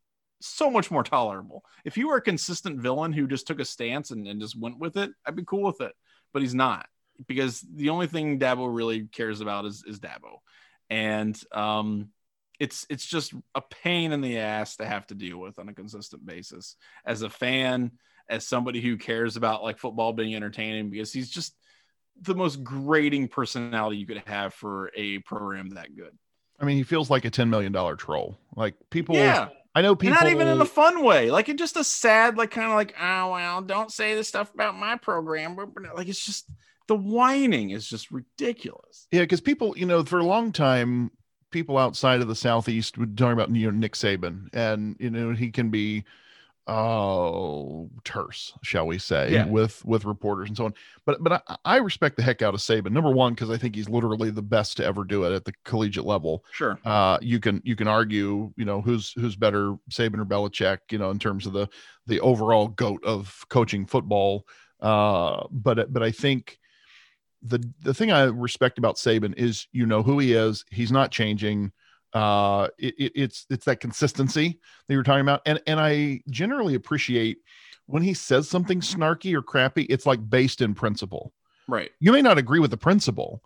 so much more tolerable. If you were a consistent villain who just took a stance and, and just went with it, I'd be cool with it. But he's not because the only thing Dabo really cares about is, is Dabo. And um, it's it's just a pain in the ass to have to deal with on a consistent basis as a fan, as somebody who cares about like football being entertaining because he's just the most grating personality you could have for a program that good. I mean, he feels like a $10 million troll. Like people, yeah. I know people. Not even in a fun way. Like in just a sad, like kind of like, oh well, don't say this stuff about my program. Like it's just the whining is just ridiculous. Yeah, because people, you know, for a long time, people outside of the southeast would talk about you know Nick Saban, and you know he can be oh terse shall we say yeah. with with reporters and so on. But but I, I respect the heck out of saban number one because i think he's literally the best to ever do it at the collegiate level. Sure. Uh you can you can argue you know who's who's better saban or Belichick you know in terms of the the overall goat of coaching football. Uh but but i think the the thing i respect about saban is you know who he is. He's not changing uh, it, it, it's it's that consistency that you were talking about, and and I generally appreciate when he says something snarky or crappy. It's like based in principle. Right. You may not agree with the principle,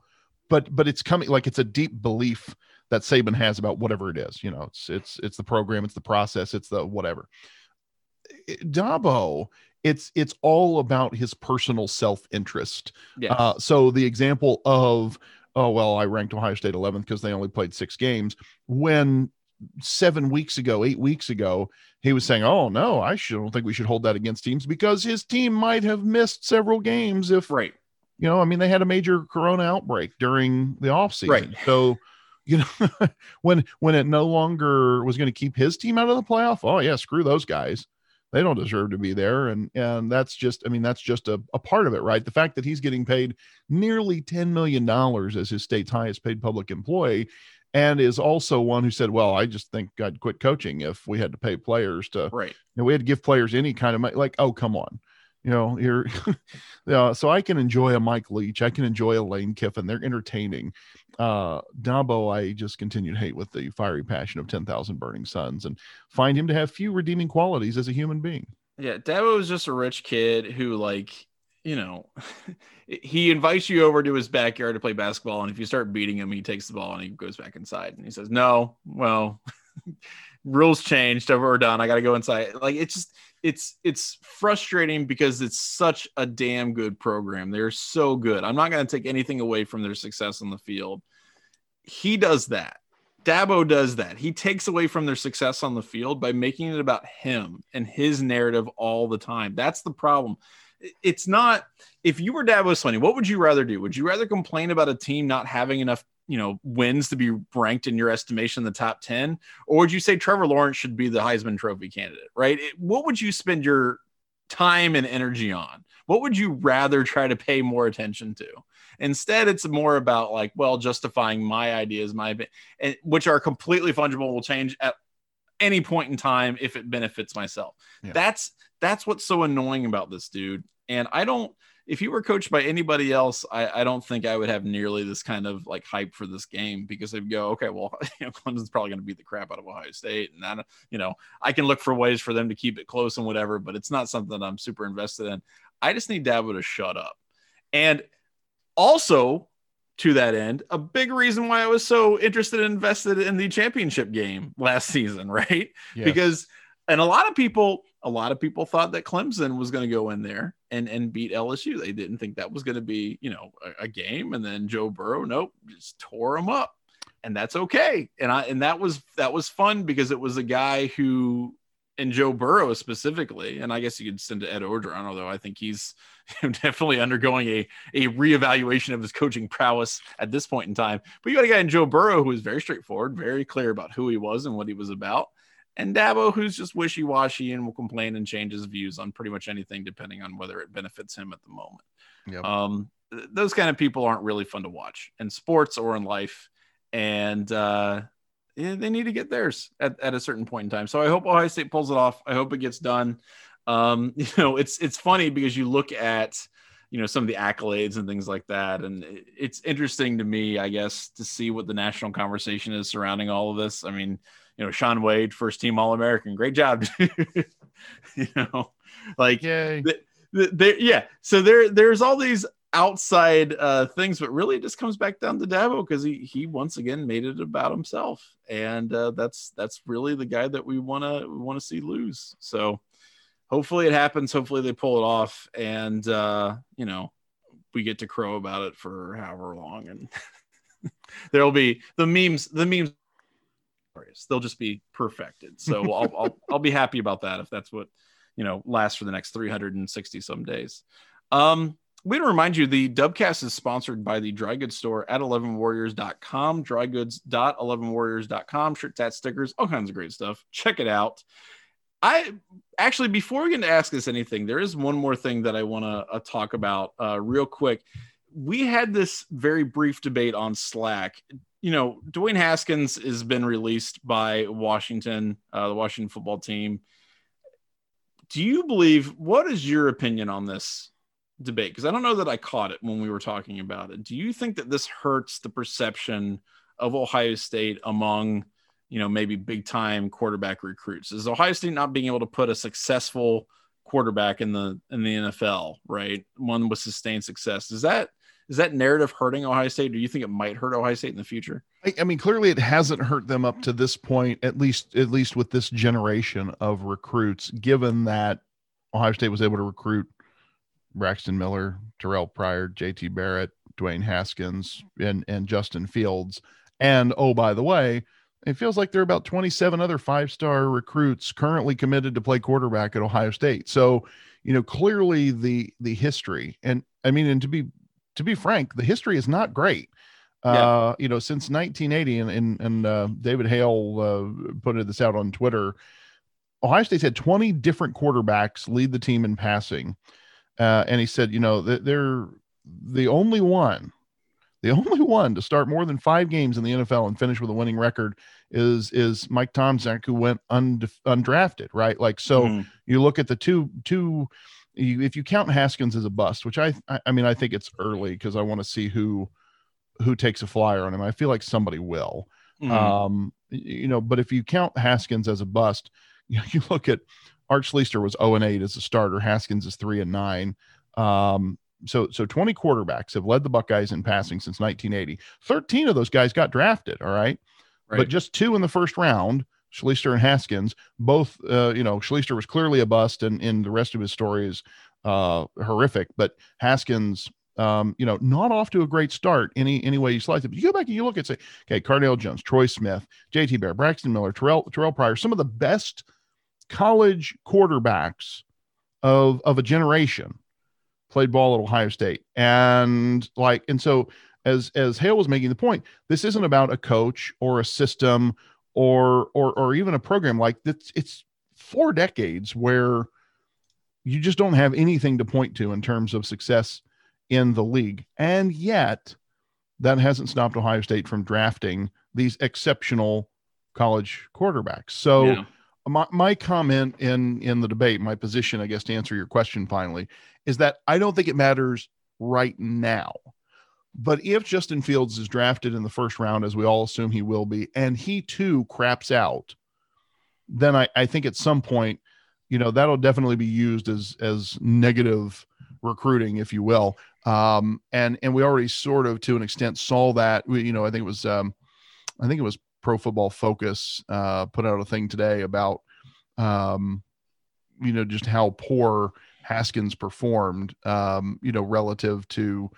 but but it's coming like it's a deep belief that Saban has about whatever it is. You know, it's it's it's the program, it's the process, it's the whatever. Dabo, it's it's all about his personal self interest. Yeah. Uh, so the example of oh well i ranked ohio state 11th because they only played six games when seven weeks ago eight weeks ago he was saying oh no i should, don't think we should hold that against teams because his team might have missed several games if right. you know i mean they had a major corona outbreak during the offseason. Right. So you know (laughs) when when it no longer was going to keep his team out of the playoff oh yeah screw those guys they don't deserve to be there and and that's just i mean that's just a, a part of it right? The fact that he's getting paid nearly 10 million dollars as his state's highest paid public employee and is also one who said well i just think i'd quit coaching if we had to pay players to right. you know, we had to give players any kind of money like oh come on you know here (laughs) yeah so i can enjoy a mike leach i can enjoy a lane kiffin they're entertaining. Uh dabo i just continue to hate with the fiery passion of 10,000 burning suns and find him to have few redeeming qualities as a human being. Yeah dabo was just a rich kid who like you know (laughs) he invites you over to his backyard to play basketball and if you start beating him he takes the ball and he goes back inside and he says no well (laughs) rules changed over or done i gotta go inside. Like it's just it's it's frustrating because it's such a damn good program. They're so good. I'm not going to take anything away from their success on the field. He does that. Dabo does that. He takes away from their success on the field by making it about him and his narrative all the time. That's the problem. It's not if you were Dabo Swinney, what would you rather do? Would you rather complain about a team not having enough you know wins to be ranked in your estimation in the top 10 or would you say trevor lawrence should be the heisman trophy candidate right it, what would you spend your time and energy on what would you rather try to pay more attention to Instead, it's more about like, well, justifying my ideas, my and which are completely fungible, will change at any point in time if it benefits myself. Yeah. That's that's what's so annoying about this dude. And I don't if you were coached by anybody else, I, I don't think I would have nearly this kind of like hype for this game because they'd go, okay, well, (laughs) you know, Clemson's probably going to beat the crap out of Ohio State, and I, you know, I can look for ways for them to keep it close and whatever, but it's not something that I'm super invested in. I just need Dabo to shut up, and also to that end, a big reason why I was so interested and invested in the championship game last season, (laughs) right? Yes. Because and a lot of people a lot of people thought that Clemson was going to go in there and and beat LSU. They didn't think that was going to be, you know, a, a, game. And then Joe Burrow, nope, just tore them up, and that's okay. And I and that was that was fun because it was a guy who and Joe Burrow specifically, and I guess you could send to Ed Orgeron, although I think he's (laughs) definitely undergoing a a reevaluation of his coaching prowess at this point in time. But you got a guy in Joe Burrow who is very straightforward, very clear about who he was and what he was about and Dabo, who's just wishy washy and will complain and change his views on pretty much anything, depending on whether it benefits him at the moment. Yep. Um, th- those kind of people aren't really fun to watch in sports or in life. And uh, yeah, they need to get theirs at, at a certain point in time. So I hope Ohio State pulls it off. I hope it gets done. Um, (laughs) you know, it's it's funny because you look at you know some of the accolades and things like that and it's interesting to me i guess to see what the national conversation is surrounding all of this i mean you know, Shaun Wade, first team All American. Great job. (laughs) you know, like, Yay. The, the, the, yeah. So there, there's all these outside uh, things, but really it just comes back down to Dabo because he he once again made it about himself, and uh, that's that's really the guy that we want to we want to see lose. So hopefully it happens. Hopefully they pull it off, and uh, you know we get to crow about it for however long, and (laughs) there'll be the memes. The memes They'll just be perfected. So (laughs) I'll, I'll, I'll be happy about that if that's what you know lasts for the next 360 some days. Um, we want to remind you the Dubcast is sponsored by the dry goods store at 11warriors.com, drygoods.11warriors.com, shirts, hats, stickers, all kinds of great stuff. Check it out. I actually, before we get to ask us anything, there is one more thing that I want to uh, talk about uh, real quick. We had this very brief debate on Slack you know, Dwayne Haskins has been released by Washington, uh, the Washington football team. Do you believe? What is your opinion on this debate? Because I don't know that I caught it when we were talking about it. Do you think that this hurts the perception of Ohio State among, you know, maybe big time quarterback recruits? Is Ohio State not being able to put a successful quarterback in the in the NFL, right? One with sustained success. Is that is that narrative hurting Ohio State? Do you think it might hurt Ohio State in the future? I, I, mean, clearly it hasn't hurt them up to this point, at least at least with this generation of recruits, given that Ohio State was able to recruit Braxton Miller, Terrell Pryor, JT Barrett, Dwayne Haskins, and and Justin Fields. And oh, by the way, it feels like there are about 27 other five-star recruits currently committed to play quarterback at Ohio State. So, you know, clearly the the history and I mean, and to be to be frank, the history is not great. Yeah. Uh, you know, since 1980, and and, and uh, David Hale uh, put this out on Twitter. Ohio State's had 20 different quarterbacks lead the team in passing, uh, and he said, you know, they're the only one, the (laughs) only one to start more than five games in the NFL and finish with a winning record is is Mike Tomczak, who went undrafted, right? Like, so mm-hmm. you look at the two two you, if you count Haskins as a bust, which I, I, mean, I think it's early because I want to see who, who takes a flyer on him. I feel like somebody will. Mm-hmm. Um, you know, but if you count Haskins as a bust, you, (laughs) know, you look at Art Schlichter was 0 and 8 as a starter. Haskins is 3 and 9. Um, so so 20 quarterbacks have led the Buckeyes in passing since 1980. 13 of those guys got drafted, all right? right. But just two in the first round. Schlichter and Haskins, both, uh, you know, Schlichter was clearly a bust, and, and the rest of his story is uh, horrific. But Haskins, um, you know, not off to a great start any any way you slice it. But you go back and you look at say, okay, Cardale Jones, Troy Smith, J.T. Bear, Braxton Miller, Terrell Terrell Pryor, some of the best college quarterbacks of of a generation played ball at Ohio State, and like, and so as as Hale was making the point, this isn't about a coach or a system or or or even a program like this it's four decades where you just don't have anything to point to in terms of success in the league. And yet, that hasn't stopped Ohio State from drafting these exceptional college quarterbacks. So, yeah. my, my comment in in the debate, my position, I guess, to answer your question finally, is that I don't think it matters right now. But if Justin Fields is drafted in the first round, as we all assume he will be, and he too craps out, then I, I think at some point, you know, that'll definitely be used as as negative recruiting, if you will. Um, and and we already sort of to an extent saw that. We, you know, I think it was um, I think it was Pro Football Focus uh, put out a thing today about um, you know just how poor Haskins performed, um, you know, relative to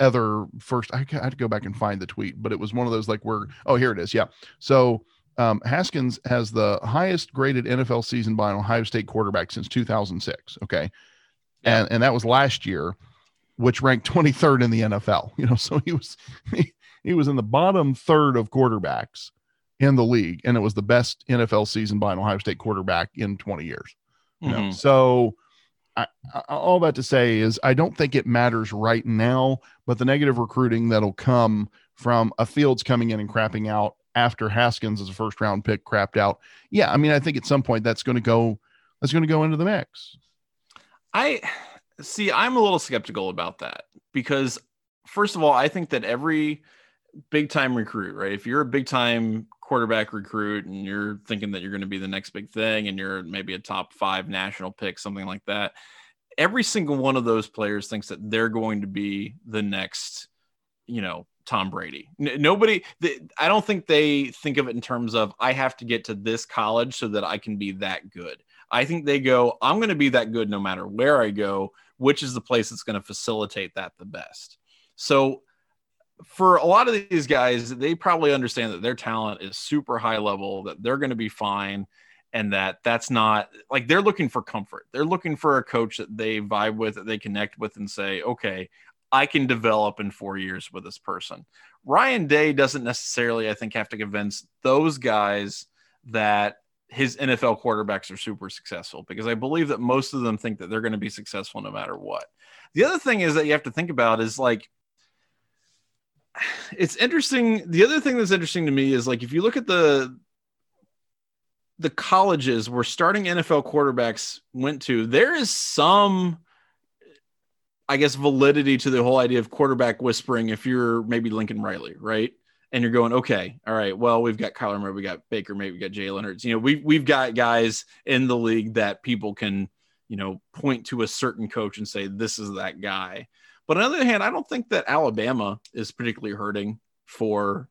other first. I had to go back and find the tweet, but it was one of those like where oh here it is, yeah. So um, Haskins has the highest graded NFL season by an Ohio State quarterback since 2006. Okay, yeah. and and that was last year, which ranked 23rd in the NFL. (laughs) You know, so he was he, he was in the bottom third of quarterbacks in the league, and it was the best NFL season by an Ohio State quarterback in 20 years. You mm-hmm. know, so. I, all that to say is, I don't think it matters right now, but the negative recruiting that'll come from a Fields coming in and crapping out after Haskins as a first round pick crapped out. Yeah, I mean, I think at some point that's going to go that's going to go into the mix. I see. I'm a little skeptical about that because, first of all, I think that every big time recruit, right? If you're a big time quarterback recruit and you're thinking that you're going to be the next big thing and you're maybe a top five national pick, something like that, every single one of those players thinks that they're going to be the next, you know, Tom Brady. N- nobody, I don't think they think of it in terms of I have to get to this college so that I can be that good. I think they go, I'm going to be that good no matter where I go, which is the place that's going to facilitate that the best. So, for a lot of these guys, they probably understand that their talent is super high level, that they're going to be fine, and that that's not like they're looking for comfort. They're looking for a coach that they vibe with, that they connect with, and say, okay, I can develop in four years with this person. Ryan Day doesn't necessarily, I think, have to convince those guys that his NFL quarterbacks are super successful because I believe that most of them think that they're going to be successful no matter what. The other thing is that you have to think about is like it's interesting. The other thing that's interesting to me is like if you look at the the colleges where starting NFL quarterbacks went to, there is some I guess validity to the whole idea of quarterback whispering if you're maybe Lincoln Riley, right? and you're going, okay, all right, well, we've got Kyler Murray, we got Baker, maybe we got Jalen Hurts. You know, we've we've got guys in the league that people can, you know, point to a certain coach and say, this is that guy. But on the other hand, I don't think that Alabama is particularly hurting for,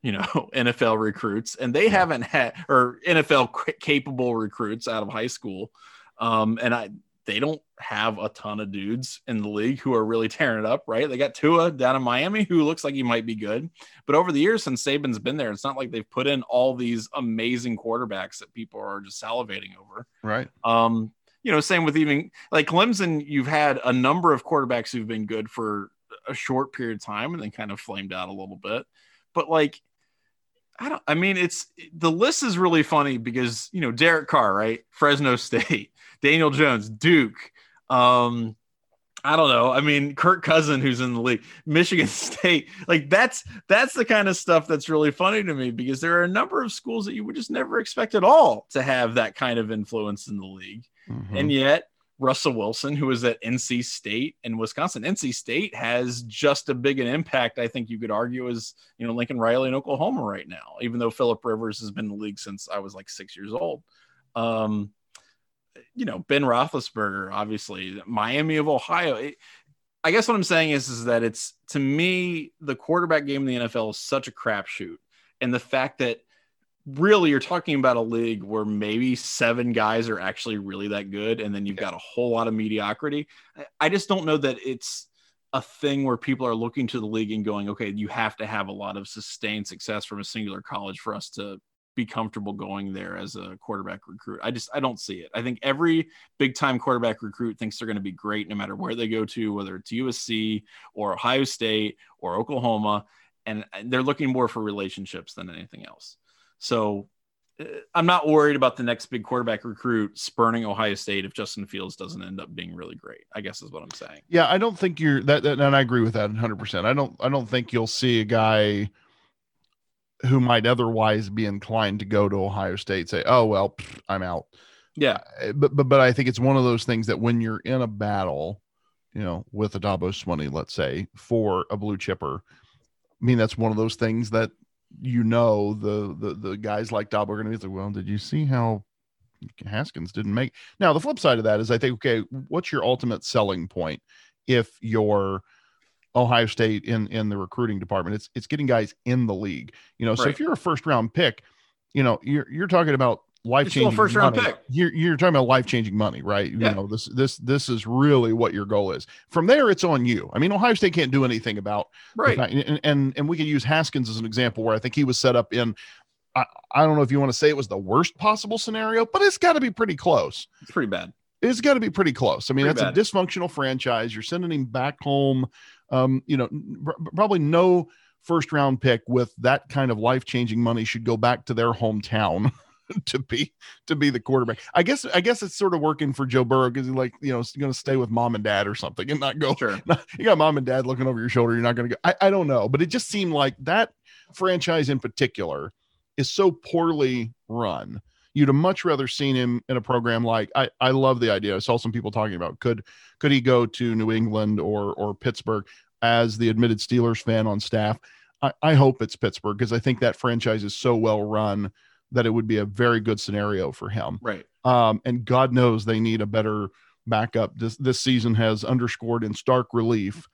you know, (laughs) NFL recruits, and they haven't had or NFL capable recruits out of high school. Um, and I they don't have a ton of dudes in the league who are really tearing it up, right? They got Tua down in Miami who looks like he might be good. But over the years since Saban's been there, it's not like they've put in all these amazing quarterbacks that people are just salivating over. Right. Um, you know, same with even like Clemson, you've had a number of quarterbacks who've been good for a short period of time and then kind of flamed out a little bit. But like I don't I mean it's the list is really funny because you know Derek Carr, right? Fresno State. (laughs) Daniel Jones, Duke. Um, I don't know. I mean, Kirk Cousin, who's in the league, Michigan (laughs) State, like that's that's the kind of stuff that's really funny to me because there are a number of schools that you would just never expect at all to have that kind of influence in the league, mm-hmm. and yet Russell Wilson, who was at NC State and Wisconsin, NC State has just a big an impact. I think you could argue as you know Lincoln Riley in Oklahoma right now, even though Philip Rivers has been in the league since I was like six years old. Um, you know, Ben Roethlisberger, obviously, Miami of Ohio. It, I guess what I'm saying is, is that it's to me the quarterback game in the NFL is such a crapshoot, and the fact that really you're talking about a league where maybe seven guys are actually really that good, and then you've got a whole lot of mediocrity. I just don't know that it's a thing where people are looking to the league and going, okay, you have to have a lot of sustained success from a singular college for us to be comfortable going there as a quarterback recruit. I just I don't see it. I think every big time quarterback recruit thinks they're going to be great no matter where they go to, whether it's USC or Ohio State or Oklahoma, and they're looking more for relationships than anything else. So uh, I'm not worried about the next big quarterback recruit spurning Ohio State if Justin Fields doesn't end up being really great. I guess is what I'm saying. Yeah, I don't think you're that, that and I agree with that 100%. I don't I don't think you'll see a guy who might otherwise be inclined to go to Ohio State say, "Oh, well, I'm out." Yeah. But but but I think it's one of those things that when you're in a battle, you know, with a Dabo Swinney, let's say, for a blue chipper, I mean that's one of those things that you know the the the guys like Dabo are going to be like, well, did you see how Haskins didn't make? Now the flip side of that is I think, okay, what's your ultimate selling point if you're Ohio State in in the recruiting department? It's it's getting guys in the league, you know. So if you're a first round pick, you know, you're you're talking about life It's still a changing first round money. pick. You're you're talking about life changing money, right? Yeah. You know, this this this is really what your goal is. From there, it's on you. I mean, Ohio State can't do anything about Right. fact- and, and and we could use Haskins as an example where I think he was set up in. I, I don't know if you want to say it was the worst possible scenario, but it's got to be pretty close. It's pretty bad. It's got to be pretty close. I mean, Pretty that's a dysfunctional franchise. You're sending him back home. Um, you know, probably no first round pick with that kind of life changing money should go back to their hometown (laughs) to be to be the quarterback. I guess I guess it's sort of working for Joe Burrow because he's like you know going to stay with mom and dad or something and not go Sure. (laughs) you got mom and dad looking over your shoulder. You're not going to go. I, I don't know, but it just seemed like that franchise in particular is so poorly run. You'd have much rather seen him in a program like I. I love the idea. I saw some people talking about could could he go to New England or or Pittsburgh as the admitted Steelers fan on staff. I, I hope it's Pittsburgh because I think that franchise is so well run that it would be a very good scenario for him. Right. Um, and God knows they need a better backup. This this season has underscored in stark relief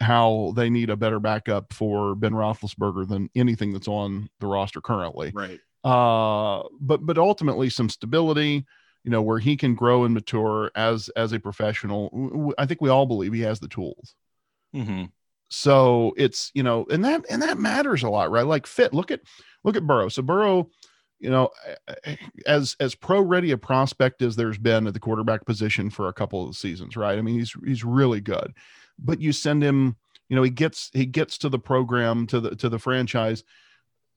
how they need a better backup for Ben Roethlisberger than anything that's on the roster currently. Right. Uh, but but ultimately some stability, you know, where he can grow and mature as as a professional. i think we all believe he has the tools. Mm-hmm. So it's you know, and that and that matters a lot, right? Like fit. Look at look at Burrow. So Burrow, you know, as as pro ready a prospect as there's been at the quarterback position for a couple of seasons, right? I mean, he's he's really good, but you send him, you know, he gets he gets to the program to the to the franchise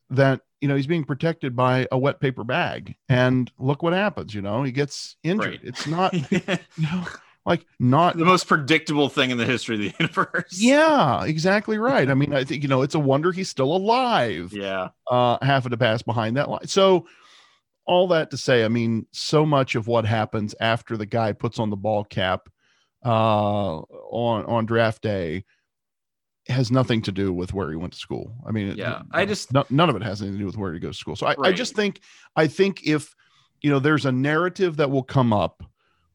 that you know he's being protected by a wet paper bag, and look what happens. You know, he gets injured. Right. It's not (laughs) (laughs) you know like not the most predictable thing in the history of the (laughs) universe. yeah, exactly right. I mean, I think you know it's a wonder he's still alive. Yeah. Uh, half of the pass behind that line. So, all that to say, I mean, so much of what happens after the guy puts on the ball cap uh, on on draft day has nothing to do with where he went to school. I mean, it- Yeah. I just no, none of it has anything to do with where he goes to school. So I, I just think I think if you know there's a narrative that will come up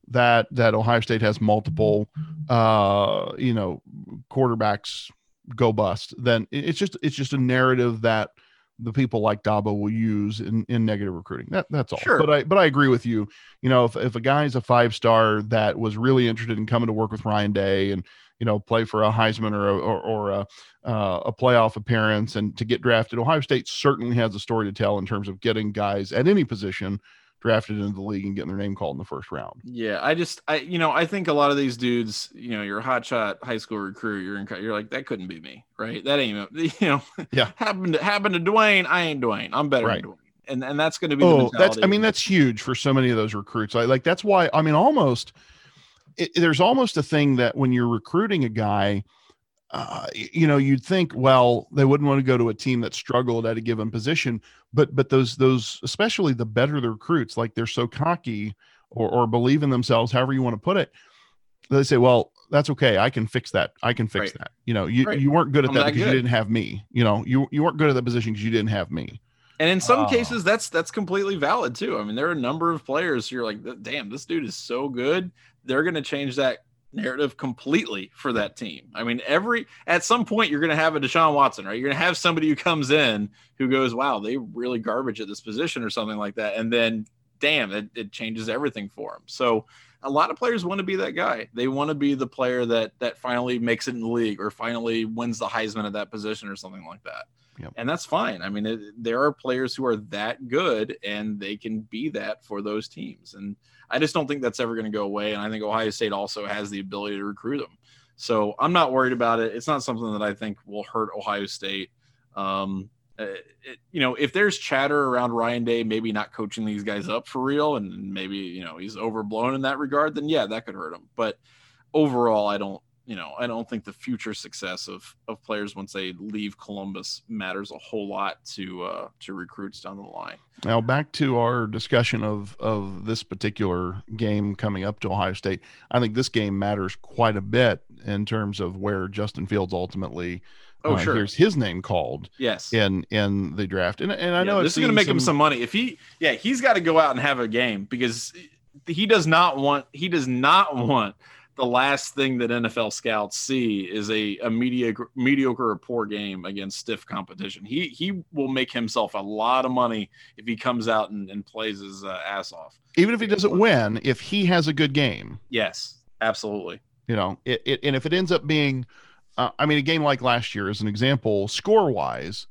that that Ohio State has multiple uh you know quarterbacks go bust, then it's just it's just a narrative that the people like Dabo will use in, in negative recruiting. That that's all. Sure. But I but I agree with you. You know, if, if a guy is a five star that was really interested in coming to work with Ryan Day and you know play for a Heisman or a, or, or a uh, a playoff appearance and to get drafted, Ohio State certainly has a story to tell in terms of getting guys at any position drafted into the league and getting their name called in the first round. Yeah, I just I you know I think a lot of these dudes, you know, you're a hotshot high school recruit, you're in, you're like that couldn't be me, right? That ain't (laughs) you know, Yeah. happened to happened to Dwayne, I ain't Dwayne, I'm better Right. than Dwayne, and and that's going to be the Oh, that's I mean that's huge for so many of those recruits. I like that's why I mean almost it, there's almost a thing that when you're recruiting a guy, uh, you know, you'd think, well, they wouldn't want to go to a team that struggled at a given position, but but those those especially the better the recruits, like they're so cocky or or believe in themselves, however you want to put it. They say, well, that's okay. I can fix that. I can fix Right. that. You know, you, Right. you weren't good at I'm that that because you didn't have me. You know, you you weren't good at that position because you didn't have me. And in some Oh. cases that's that's completely valid too. I mean, there are a number of players you're like, damn, this dude is so good. They're going to change that narrative completely for that team. I mean, every at some point you're going to have a Deshaun Watson, right? You're going to have somebody who comes in who goes, "Wow, they really garbage at this position" or something like that, and then damn, it, it changes everything for them. So a lot of players want to be that guy. They want to be the player that that finally makes it in the league or finally wins the Heisman at that position or something like that. Yep. And that's fine. I mean, it, there are players who are that good and they can be that for those teams. And I just don't think that's ever going to go away. And I think Ohio State also has the ability to recruit them. So I'm not worried about it. It's not something that I think will hurt Ohio State. Um, uh, it, you know, if there's chatter around Ryan Day, maybe not coaching these guys up for real, and maybe you know he's overblown in that regard, then yeah, that could hurt him. But overall, I don't, you know, I don't think the future success of of players once they leave Columbus matters a whole lot to uh, to recruits down the line. Now back to our discussion of of this particular game coming up to Ohio State. I think this game matters quite a bit in terms of where Justin Fields ultimately Oh, uh, sure. hears his name called Yes. in in the draft. And and I Yeah, know this is going to make him some some- money. If he, yeah, he's got to go out and have a game because he does not want he does not want the last thing that NFL scouts see is a, a mediocre mediocre or poor game against stiff competition. He he will make himself a lot of money if he comes out and, and plays his uh, ass off. even if he doesn't win, if he has a good game, Yes, absolutely. you know, it, it and if it ends up being, uh, I mean, a game like last year as an example, score wise,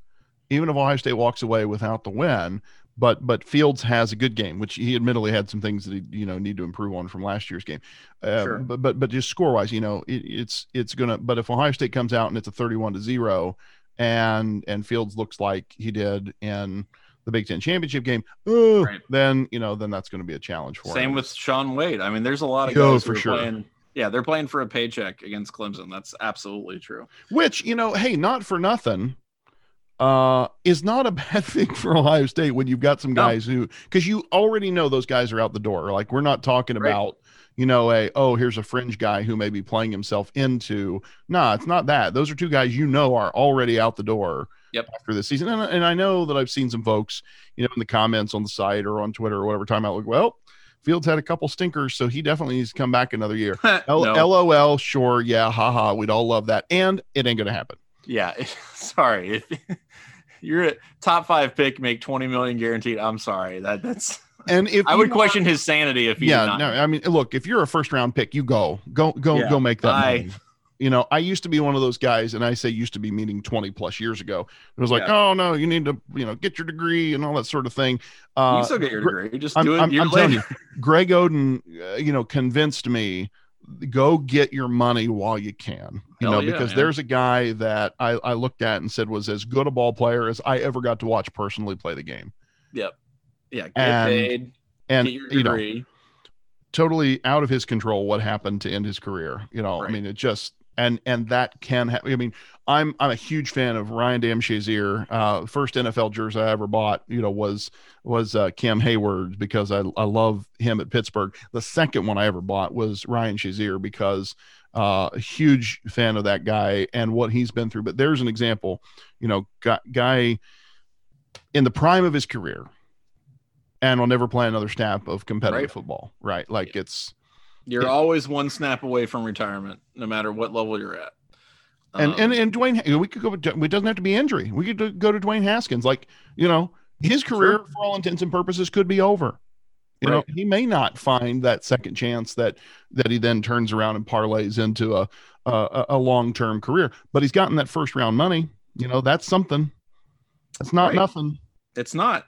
even if Ohio State walks away without the win, but but Fields has a good game, which he admittedly had some things that he you know need to improve on from last year's game. Uh, Sure. But but but just score wise, you know, it, it's it's gonna. But if Ohio State comes out and it's a thirty-one to zero, and and Fields looks like he did in the Big Ten championship game, oh, Right. then you know then that's going to be a challenge for him. Same with Shaun Wade. I mean, there's a lot of Oh, guys for sure. playing. Yeah, they're playing for a paycheck against Clemson. That's absolutely true. which you know hey not for nothing uh is not a (laughs) bad thing for ohio state when you've got some No. guys who because you already know those guys are out the door like we're not talking Right. about you know a oh here's a fringe guy who may be playing himself into nah it's not that those are two guys you know are already out the door Yep. after this season and, and i know that i've seen some folks you know in the comments on the site or on twitter or whatever time out like well fields had a couple stinkers so he definitely needs to come back another year (laughs) L- No. lol sure yeah haha we'd all love that and it ain't gonna happen Yeah, (laughs) sorry. If (laughs) you're a top five pick, make 20 million guaranteed. I'm sorry. That that's (laughs) And if I would question his sanity if he yeah, not. no, I mean, look, if you're a first round pick, you go, go, go, Yeah, go make that. I- money. You know, I used to be one of those guys, and I say used to be meaning 20 plus years ago. It was like, Yeah. oh no, you need to, you know, get your degree and all that sort of thing. you Uh, can still get your Gre- degree. Just I'm, do it. I'm, I'm telling you, Greg Oden, uh, you know, convinced me go get your money while you can, you Hell know, yeah, because man. there's a guy that I, I looked at and said was as good a ball player as I ever got to watch personally play the game. Yep. Yeah. Get And- paid. And, get your you know, totally out of his control what happened to end his career you know Right. i mean it just and and that can happen i mean i'm i'm a huge fan of ryan dam shazier uh first nfl jersey i ever bought you know was was uh cam heyward because i i love him at pittsburgh the second one i ever bought was ryan shazier because uh a huge fan of that guy and what he's been through but there's an example you know guy, guy in the prime of his career and will never play another snap of competitive Right. football right like it's You're Yeah. always one snap away from retirement, no matter what level you're at. And Um, and and Dwayne, we could go. It doesn't have to be injury. We could go to Dwayne Haskins. Like you know, his career, Sure. for all intents and purposes, could be over. You know, he may not find that second chance that that he then turns around and parlays into a a, a long term career. But he's gotten that first round money. You know, that's something. That's not Right. nothing. it's not.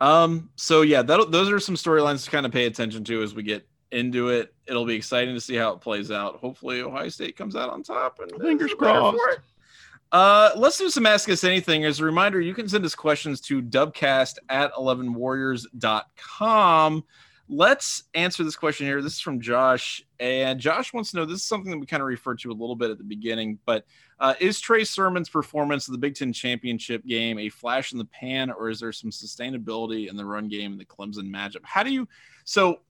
Um. So yeah, that those are some storylines to kind of pay attention to as we get into it. It'll be exciting to see how it plays out. Hopefully, Ohio State comes out on top. And Fingers crossed. for it. Uh, let's do some Ask Us Anything. As a reminder, you can send us questions to dubcast at 11warriors.com. Let's answer this question here. This is from Josh. And Josh wants to know this is something that we kind of referred to a little bit at the beginning, but uh, is Trey Sermon's performance of the Big Ten championship game a flash in the pan, or is there some sustainability in the run game and the Clemson matchup? How do you so?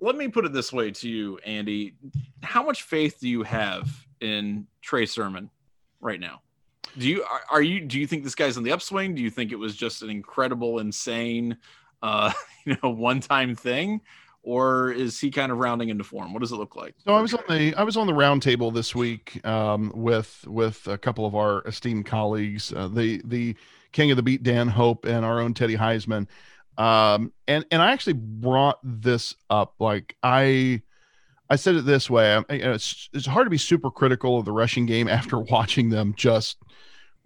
Let me put it this way to you, Andy. How much faith do you have in Trey Sermon right now? Do you are, are you do you think this guy's on the upswing? Do you think it was just an incredible, insane, uh, (laughs) you know, one time thing, or is he kind of rounding into form? What does it look like? So I was on the I was on the round table this week um, with with a couple of our esteemed colleagues, uh, the the king of the beat Dan Hope and our own Teddy Heisman, um, and and I actually brought this up. Like I I said it this way: I, you know, it's it's hard to be super critical of the rushing game (laughs) after watching them just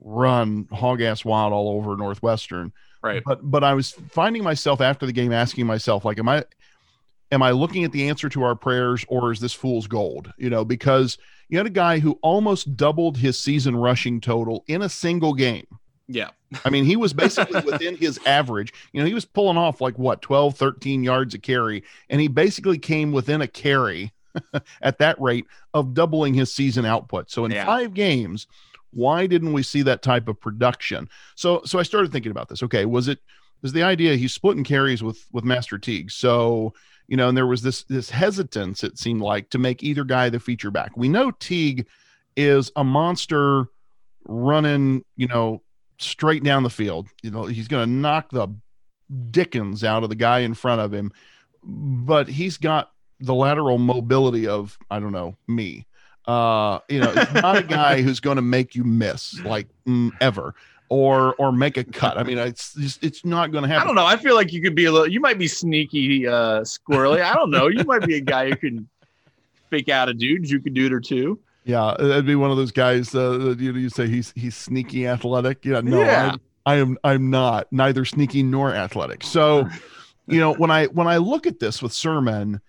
run hog ass wild all over Northwestern right. but but I was finding myself after the game asking myself like am I am I looking at the answer to our prayers or is this fool's gold you know because you had a guy who almost doubled his season rushing total in a single game Yeah. I mean, he was basically (laughs) within his average. You know, he was pulling off like what, 12, 13 yards a carry, and he basically came within a carry (laughs) at that rate of doubling his season output. So in Yeah. five games, why didn't we see that type of production? So so I started thinking about this. Okay, was it was the idea he's splitting carries with with Master Teague. So, you know, and there was this this hesitance it seemed like to make either guy the feature back. We know Teague is a monster running, you know, straight down the field. You know, he's going to knock the dickens out of the guy in front of him, but he's got the lateral mobility of I don't know me. Uh, you know, it's not a guy who's going to make you miss like mm, ever or or make a cut. I mean, it's just it's not going to happen. I don't know. I feel like you could be a little. You might be sneaky, uh, squirrely. I don't know. You might be a guy who can (laughs) fake out a dude. You could do it or two. Yeah, that'd be one of those guys. Uh, that you, you say he's he's sneaky athletic. Yeah, no, Yeah. I, I am I'm not neither sneaky nor athletic. So, you know, when I when I look at this with Sermon,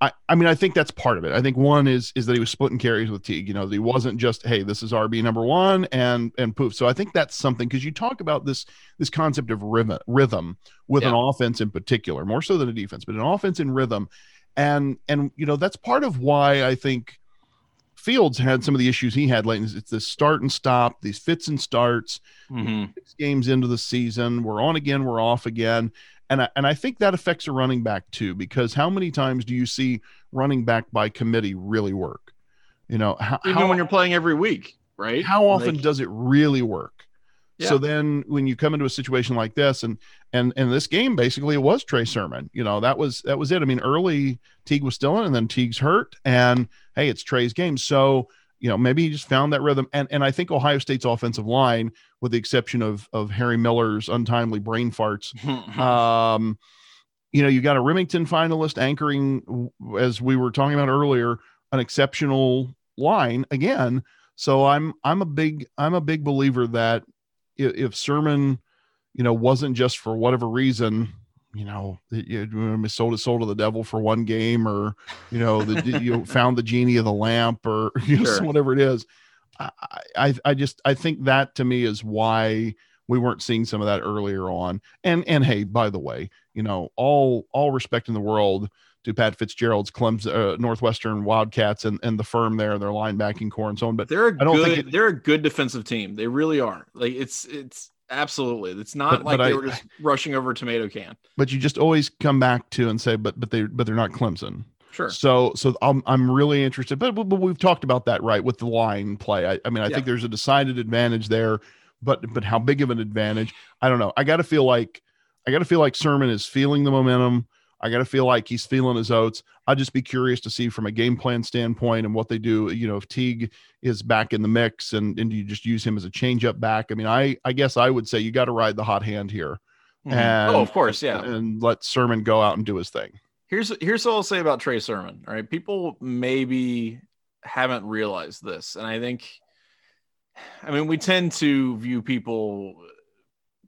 I I mean I think that's part of it. I think one is is that he was splitting carries with Teague. You know, that he wasn't just hey this is RB number one and and poof. So I think that's something because you talk about this this concept of rhythm rhythm with an offense in particular, more so than a defense, but an offense in rhythm, and and you know that's part of why I think. Fields had some of the issues he had late. It's this start and stop, these fits and starts. Mhm. Six games into the season, we're on again, we're off again, and I, and I think that affects a running back too. Because how many times do you see running back by committee really work? You know, how, Even how, when you're playing every week, right? how often Like, does it really work? Yeah. So then when you come into a situation like this and and and this game basically it was Trey Sermon. You know, that was that was it. I mean, early Teague was still in and then Teague's hurt and hey, it's Trey's game. So, you know, maybe he just found that rhythm. And and I think Ohio State's offensive line, with the exception of of Harry Miller's untimely brain farts, (laughs) um, you know, you got a Rimington finalist anchoring, as we were talking about earlier, an exceptional line again. So I'm I'm a big I'm a big believer that if, if Sermon, you know, wasn't just for whatever reason, you know, that you sold his soul to the devil for one game, or you know, the, you (laughs) found the genie of the lamp, or (laughs) you know, Sure. whatever it is. I, I I just I think that to me is why we weren't seeing some of that earlier on. And and hey, by the way, you know, all all respect in the world to Pat Fitzgerald's Clemson, uh, Northwestern Wildcats, and and the firm there, their linebacking corps and so on. But they're a I don't good. think it- they're a good defensive team. They really are. Like it's it's absolutely. It's not But- like but they I- were just rushing over a tomato can. but you just always come back to and say, but but they but they're not Clemson. Sure. So so I'm I'm really interested, but, but but we've talked about that right with the line play. I, I mean, I Yeah. think there's a decided advantage there, but but how big of an advantage? I don't know. I got to feel like I got to feel like Sermon is feeling the momentum. I got to feel like he's feeling his oats. I'd just be curious to see from a game plan standpoint and what they do. You know, if Teague is back in the mix and and you just use him as a change up back. I mean, I I guess I would say you got to ride the hot hand here Mhm. and oh, of course, yeah. and let Sermon go out and do his thing. Here's here's what I'll say about Trey Sermon. All right, people maybe haven't realized this, and I think, I mean, we tend to view people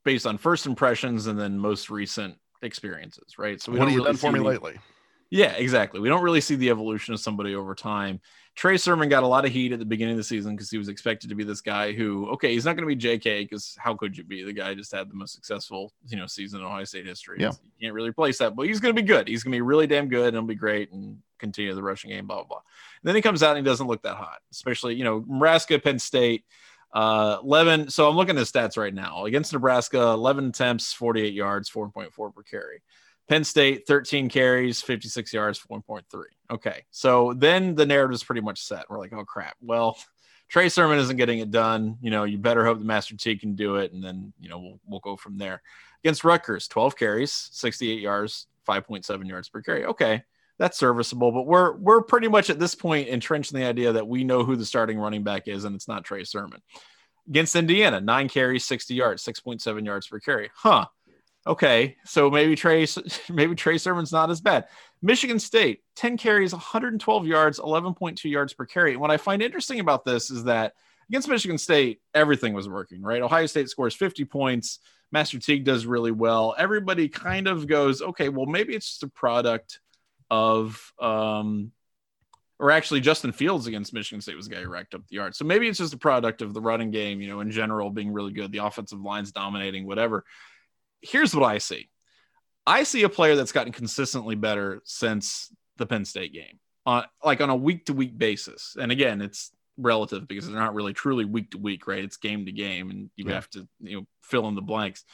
based on first impressions and then most recent experiences, right? So we what don't have you really done for me see- lately? Yeah, exactly. We don't really see the evolution of somebody over time. Trey Sermon got a lot of heat at the beginning of the season because he was expected to be this guy who, okay, he's not going to be JK because how could you be? The guy just had the most successful, you know, season in Ohio State history. Yeah. You can't really replace that, but he's going to be good. He's going to be really damn good and it'll be great and continue the rushing game, blah, blah, blah. And then he comes out and he doesn't look that hot, especially, you know, Nebraska, Penn State, uh, 11. So I'm looking at stats right now against Nebraska, 11 attempts, 48 yards, 4.4 per carry. Penn State, 13 carries, 56 yards, 1.3. Okay. So then the narrative is pretty much set. We're like, oh crap. Well, Trey Sermon isn't getting it done. You know, you better hope the Master Teague can do it. And then, you know, we'll, we'll go from there. Against Rutgers, 12 carries, 68 yards, 5.7 yards per carry. Okay. That's serviceable, but we're we're pretty much at this point entrenched in the idea that we know who the starting running back is, and it's not Trey Sermon. Against Indiana, nine carries, 60 yards, 6.7 yards per carry. Huh okay, so maybe Trey (laughs) maybe Trey Sermon's not as bad. Michigan State, 10 carries, 112 yards, 11.2 yards per carry. And what I find interesting about this is that against Michigan State, everything was working, right? Ohio State scores 50 points. Master Teague does really well. Everybody kind of goes, okay, well, maybe it's just a product of um or actually Justin Fields against Michigan State was the guy who racked up the yards. So maybe it's just a product of the running game, you know, in general being really good, the offensive lines dominating, whatever. Here's what I see. I see a player that's gotten consistently better since the Penn State game, on like on a week to week basis. And again, it's relative because they're not really truly week to week, right? It's game to game, and you yeah. have to you know fill in the blanks.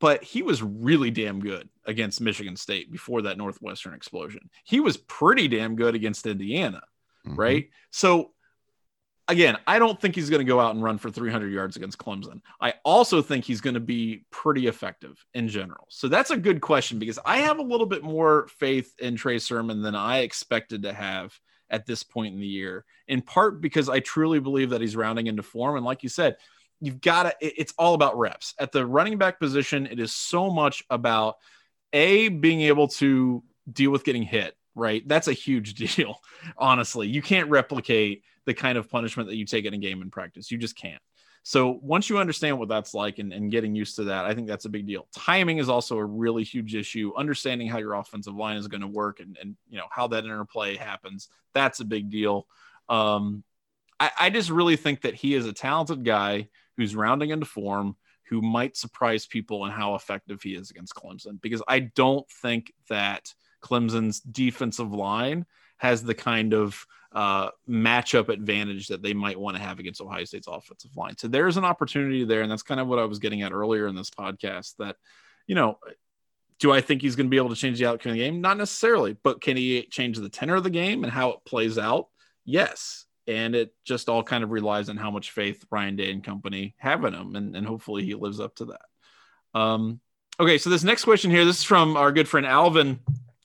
But he was really damn good against Michigan State before that Northwestern explosion. He was pretty damn good against Indiana, mm-hmm. right? So again, I don't think he's going to go out and run for 300 yards against Clemson. I also think he's going to be pretty effective in general. So that's a good question because I have a little bit more faith in Trey Sermon than I expected to have at this point in the year, in part because I truly believe that he's rounding into form. And like you said, you've got to, it's all about reps. At the running back position, it is so much about A, being able to deal with getting hit, right? That's a huge (laughs) deal, honestly. You can't replicate the kind of punishment that you take in a game in practice. You just can't. So once you understand what that's like and, and getting used to that, I think that's a big deal. Timing is also a really huge issue. Understanding how your offensive line is going to work and, and you know how that interplay happens, that's a big deal. Um, I, I just really think that he is a talented guy who's rounding into form, who might surprise people in how effective he is against Clemson. Because I don't think that Clemson's defensive line has the kind of uh, matchup advantage that they might want to have against Ohio State's offensive line. So there's an opportunity there. And that's kind of what I was getting at earlier in this podcast that, you know, do I think he's going to be able to change the outcome of the game? Not necessarily, but can he change the tenor of the game and how it plays out? Yes. And it just all kind of relies on how much faith Ryan Day and company have in him. And, and hopefully he lives up to that. Um, okay. So this next question here, this is from our good friend Alvin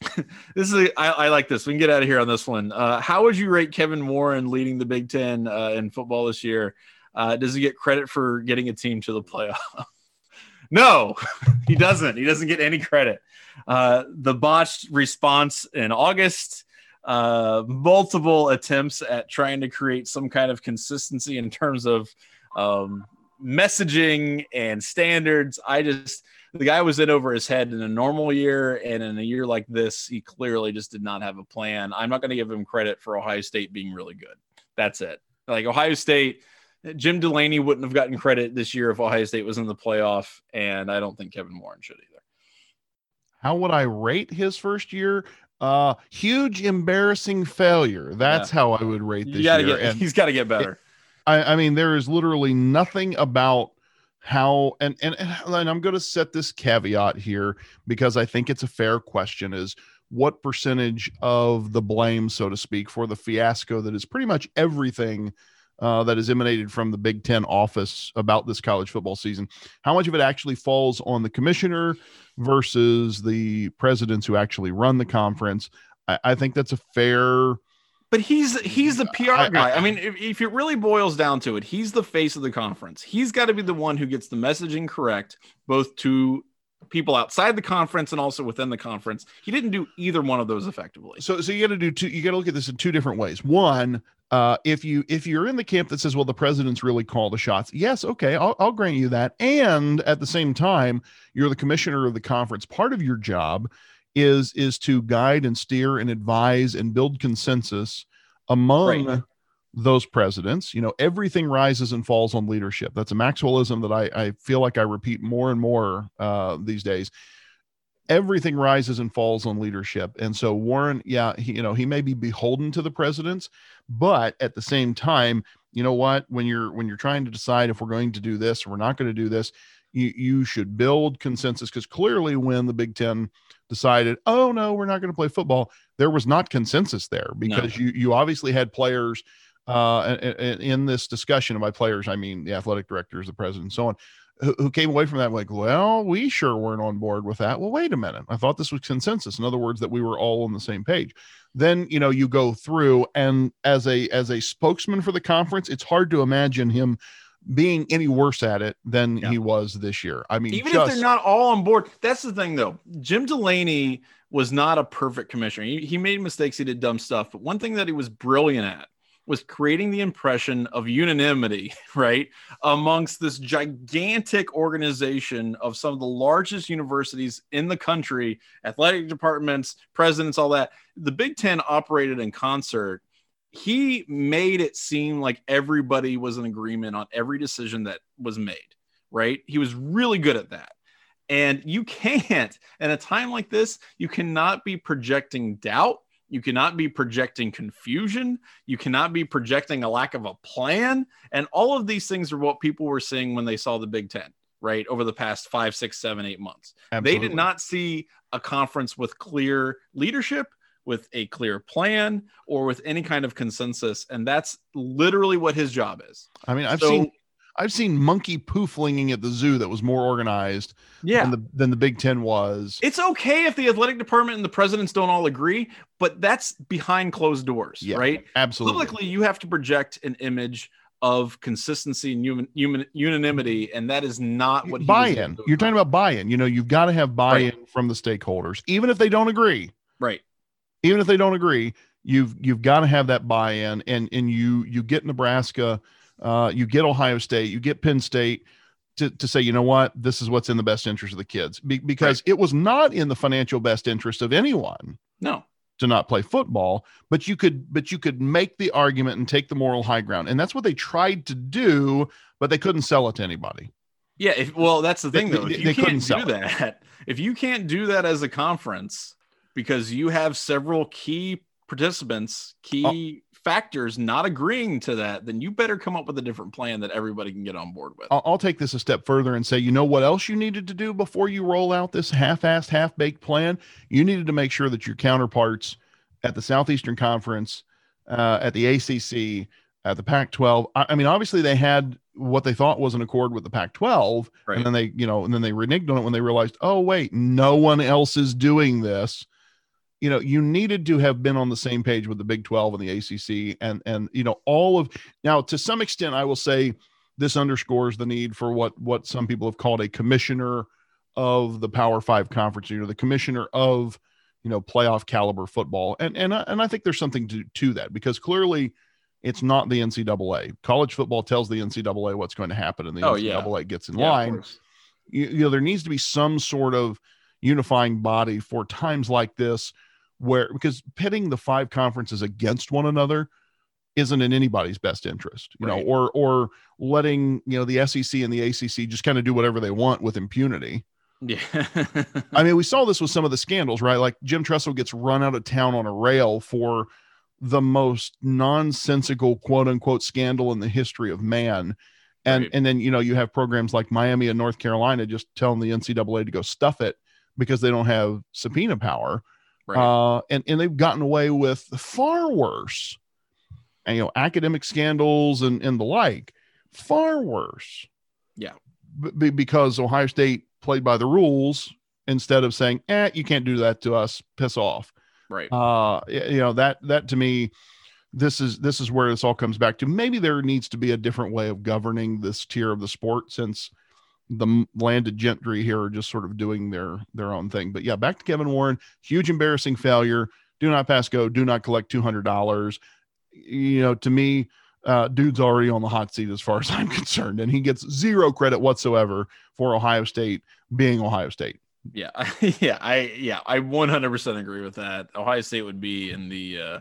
(laughs) this is a, I, I like this. We can get out of here on this one. Uh, how would you rate Kevin Warren leading the Big Ten uh, in football this year? Uh, does he get credit for getting a team to the playoff? (laughs) no, (laughs) he doesn't. He doesn't get any credit. Uh, the botched response in August, uh, multiple attempts at trying to create some kind of consistency in terms of um, messaging and standards. I just the guy was in over his head in a normal year, and in a year like this, he clearly just did not have a plan. I'm not going to give him credit for Ohio State being really good. That's it. Like Ohio State, Jim Delaney wouldn't have gotten credit this year if Ohio State was in the playoff, and I don't think Kevin Warren should either. How would I rate his first year? Uh, huge embarrassing failure. That's yeah. how I would rate this year. Get, and (laughs) he's got to get better. I, I mean, there is literally nothing about how and and, and i'm going to set this caveat here because i think it's a fair question is what percentage of the blame so to speak for the fiasco that is pretty much everything uh, that has emanated from the big ten office about this college football season how much of it actually falls on the commissioner versus the presidents who actually run the conference I, I think that's a fair but he's he's the PR I, guy. I, I mean, if, if, it really boils down to it, he's the face of the conference. He's got to be the one who gets the messaging correct, both to people outside the conference and also within the conference. He didn't do either one of those effectively. So, so you got to do two. You got to look at this in two different ways. One, uh, if you if you're in the camp that says, well, the president's really call the shots. Yes, okay, I'll, I'll grant you that. And at the same time, you're the commissioner of the conference. Part of your job is is to guide and steer and advise and build consensus among right. those presidents you know everything rises and falls on leadership that's a maxwellism that i, I feel like i repeat more and more uh, these days everything rises and falls on leadership and so warren yeah he, you know he may be beholden to the presidents but at the same time you know what when you're when you're trying to decide if we're going to do this or we're not going to do this you, you should build consensus because clearly when the Big Ten decided, oh no, we're not going to play football, there was not consensus there because no. you you obviously had players uh, in, in this discussion. And by players, I mean the athletic directors, the president, and so on, who, who came away from that like, well, we sure weren't on board with that. Well, wait a minute, I thought this was consensus. In other words, that we were all on the same page. Then you know you go through, and as a as a spokesman for the conference, it's hard to imagine him being any worse at it than yeah. he was this year. I mean, even just, if they're not all on board, that's the thing though. Jim Delaney was not a perfect commissioner. He, he made mistakes, he did dumb stuff, but one thing that he was brilliant at was creating the impression of unanimity, (laughs) right, amongst this gigantic organization of some of the largest universities in the country, athletic departments, presidents, all that. The Big Ten operated in concert he made it seem like everybody was in agreement on every decision that was made, right? He was really good at that. And you can't, in a time like this, you cannot be projecting doubt. You cannot be projecting confusion. You cannot be projecting a lack of a plan. And all of these things are what people were seeing when they saw the Big Ten, right? Over the past five, six, seven, eight months. Absolutely. They did not see a conference with clear leadership with a clear plan or with any kind of consensus and that's literally what his job is i mean i've so, seen i've seen monkey poo flinging at the zoo that was more organized yeah than the, than the big ten was it's okay if the athletic department and the presidents don't all agree but that's behind closed doors yeah, right absolutely publicly you have to project an image of consistency and human, human unanimity, and that is not what buy-in. You're talking about buy-in. You know, you've got to have buy-in right. from the stakeholders, even if they don't agree. Right even if they don't agree, you've you've got to have that buy-in, and and you you get Nebraska, uh, you get Ohio State, you get Penn State. To, to say, you know what, this is what's in the best interest of the kids Be- because right. it was not in the financial best interest of anyone. No, to not play football but you could but you could make the argument and take the moral high ground and that's what they tried to do but they couldn't sell it to anybody yeah if, well that's the thing they, though if you can't do that if you can't do that as a conference because you have several key participants, key oh. Factors not agreeing to that, then you better come up with a different plan that everybody can get on board with. I'll, I'll take this a step further and say, you know what else you needed to do before you roll out this half-assed, half-baked plan? You needed to make sure that your counterparts at the Southeastern Conference, uh, at the ACC, at the Pac-12. I, I, mean, obviously they had what they thought was an accord with the Pac-12, right. and then they, you know, and then they reneged on it when they realized, oh wait, no one else is doing this you know you needed to have been on the same page with the Big 12 and the ACC and and you know all of now to some extent I will say this underscores the need for what what some people have called a commissioner of the Power 5 conference you know the commissioner of you know playoff caliber football and and and I think there's something to to that because clearly it's not the NCAA. College football tells the NCAA what's going to happen, and the oh, NCAA yeah. gets in yeah, line. You, you know, there needs to be some sort of unifying body for times like this where because pitting the five conferences against one another isn't in anybody's best interest, you right. know, or or letting you know the SEC and the ACC just kind of do whatever they want with impunity. Yeah, (laughs) I mean, we saw this with some of the scandals, right? Like Jim Tressel gets run out of town on a rail for the most nonsensical quote unquote scandal in the history of man. And right. and then you know you have programs like Miami and North Carolina just telling the NCAA to go stuff it because they don't have subpoena power. Right. Uh, and, and they've gotten away with far worse, and, you know, academic scandals and, and the like, far worse. Yeah. B- because Ohio State played by the rules instead of saying, eh, you can't do that to us, piss off. Right. Uh, you know, that, that to me, this is this is where this all comes back to maybe there needs to be a different way of governing this tier of the sport since the landed gentry here are just sort of doing their their own thing. But yeah, back to Kevin Warren. Huge embarrassing failure. Do not pass go. Do not collect two hundred dollars. You know, to me, uh, dude's already on the hot seat as far (laughs) as I'm concerned, and he gets zero credit whatsoever for Ohio State being Ohio State. Yeah, (laughs) yeah, I yeah, I 100% agree with that. Ohio State would be in the uh,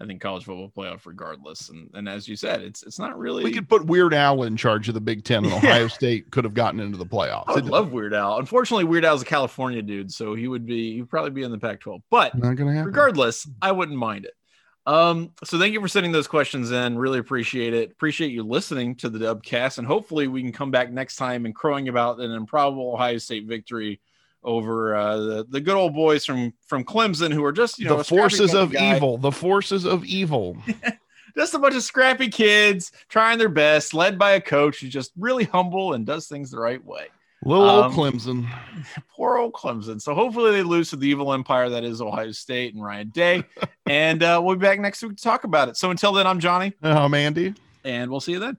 I think college football playoff regardless. And and as you said, it's it's not really. We could put Weird Al in charge of the Big Ten, and (laughs) Ohio State could have gotten into the playoffs. I love Weird Al. Unfortunately, Weird Al's a California dude, so he would be he'd probably be in the Pac-12. But not gonna happen. regardless, I wouldn't mind it. Um, so thank you for sending those questions in. Really appreciate it. Appreciate you listening to the Dubcast, and hopefully we can come back next time and crowing about an improbable Ohio State victory over uh, the, the good old boys from from Clemson who are just you know the forces of guy. evil, the forces of evil. (laughs) just a bunch of scrappy kids trying their best, led by a coach who's just really humble and does things the right way. Little um, old Clemson. (laughs) Poor old Clemson. So hopefully they lose to the evil empire that is Ohio State and Ryan Day. (laughs) and uh, we'll be back next week to talk about it. So until then, I'm Johnny. I'm Andy. And we'll see you then.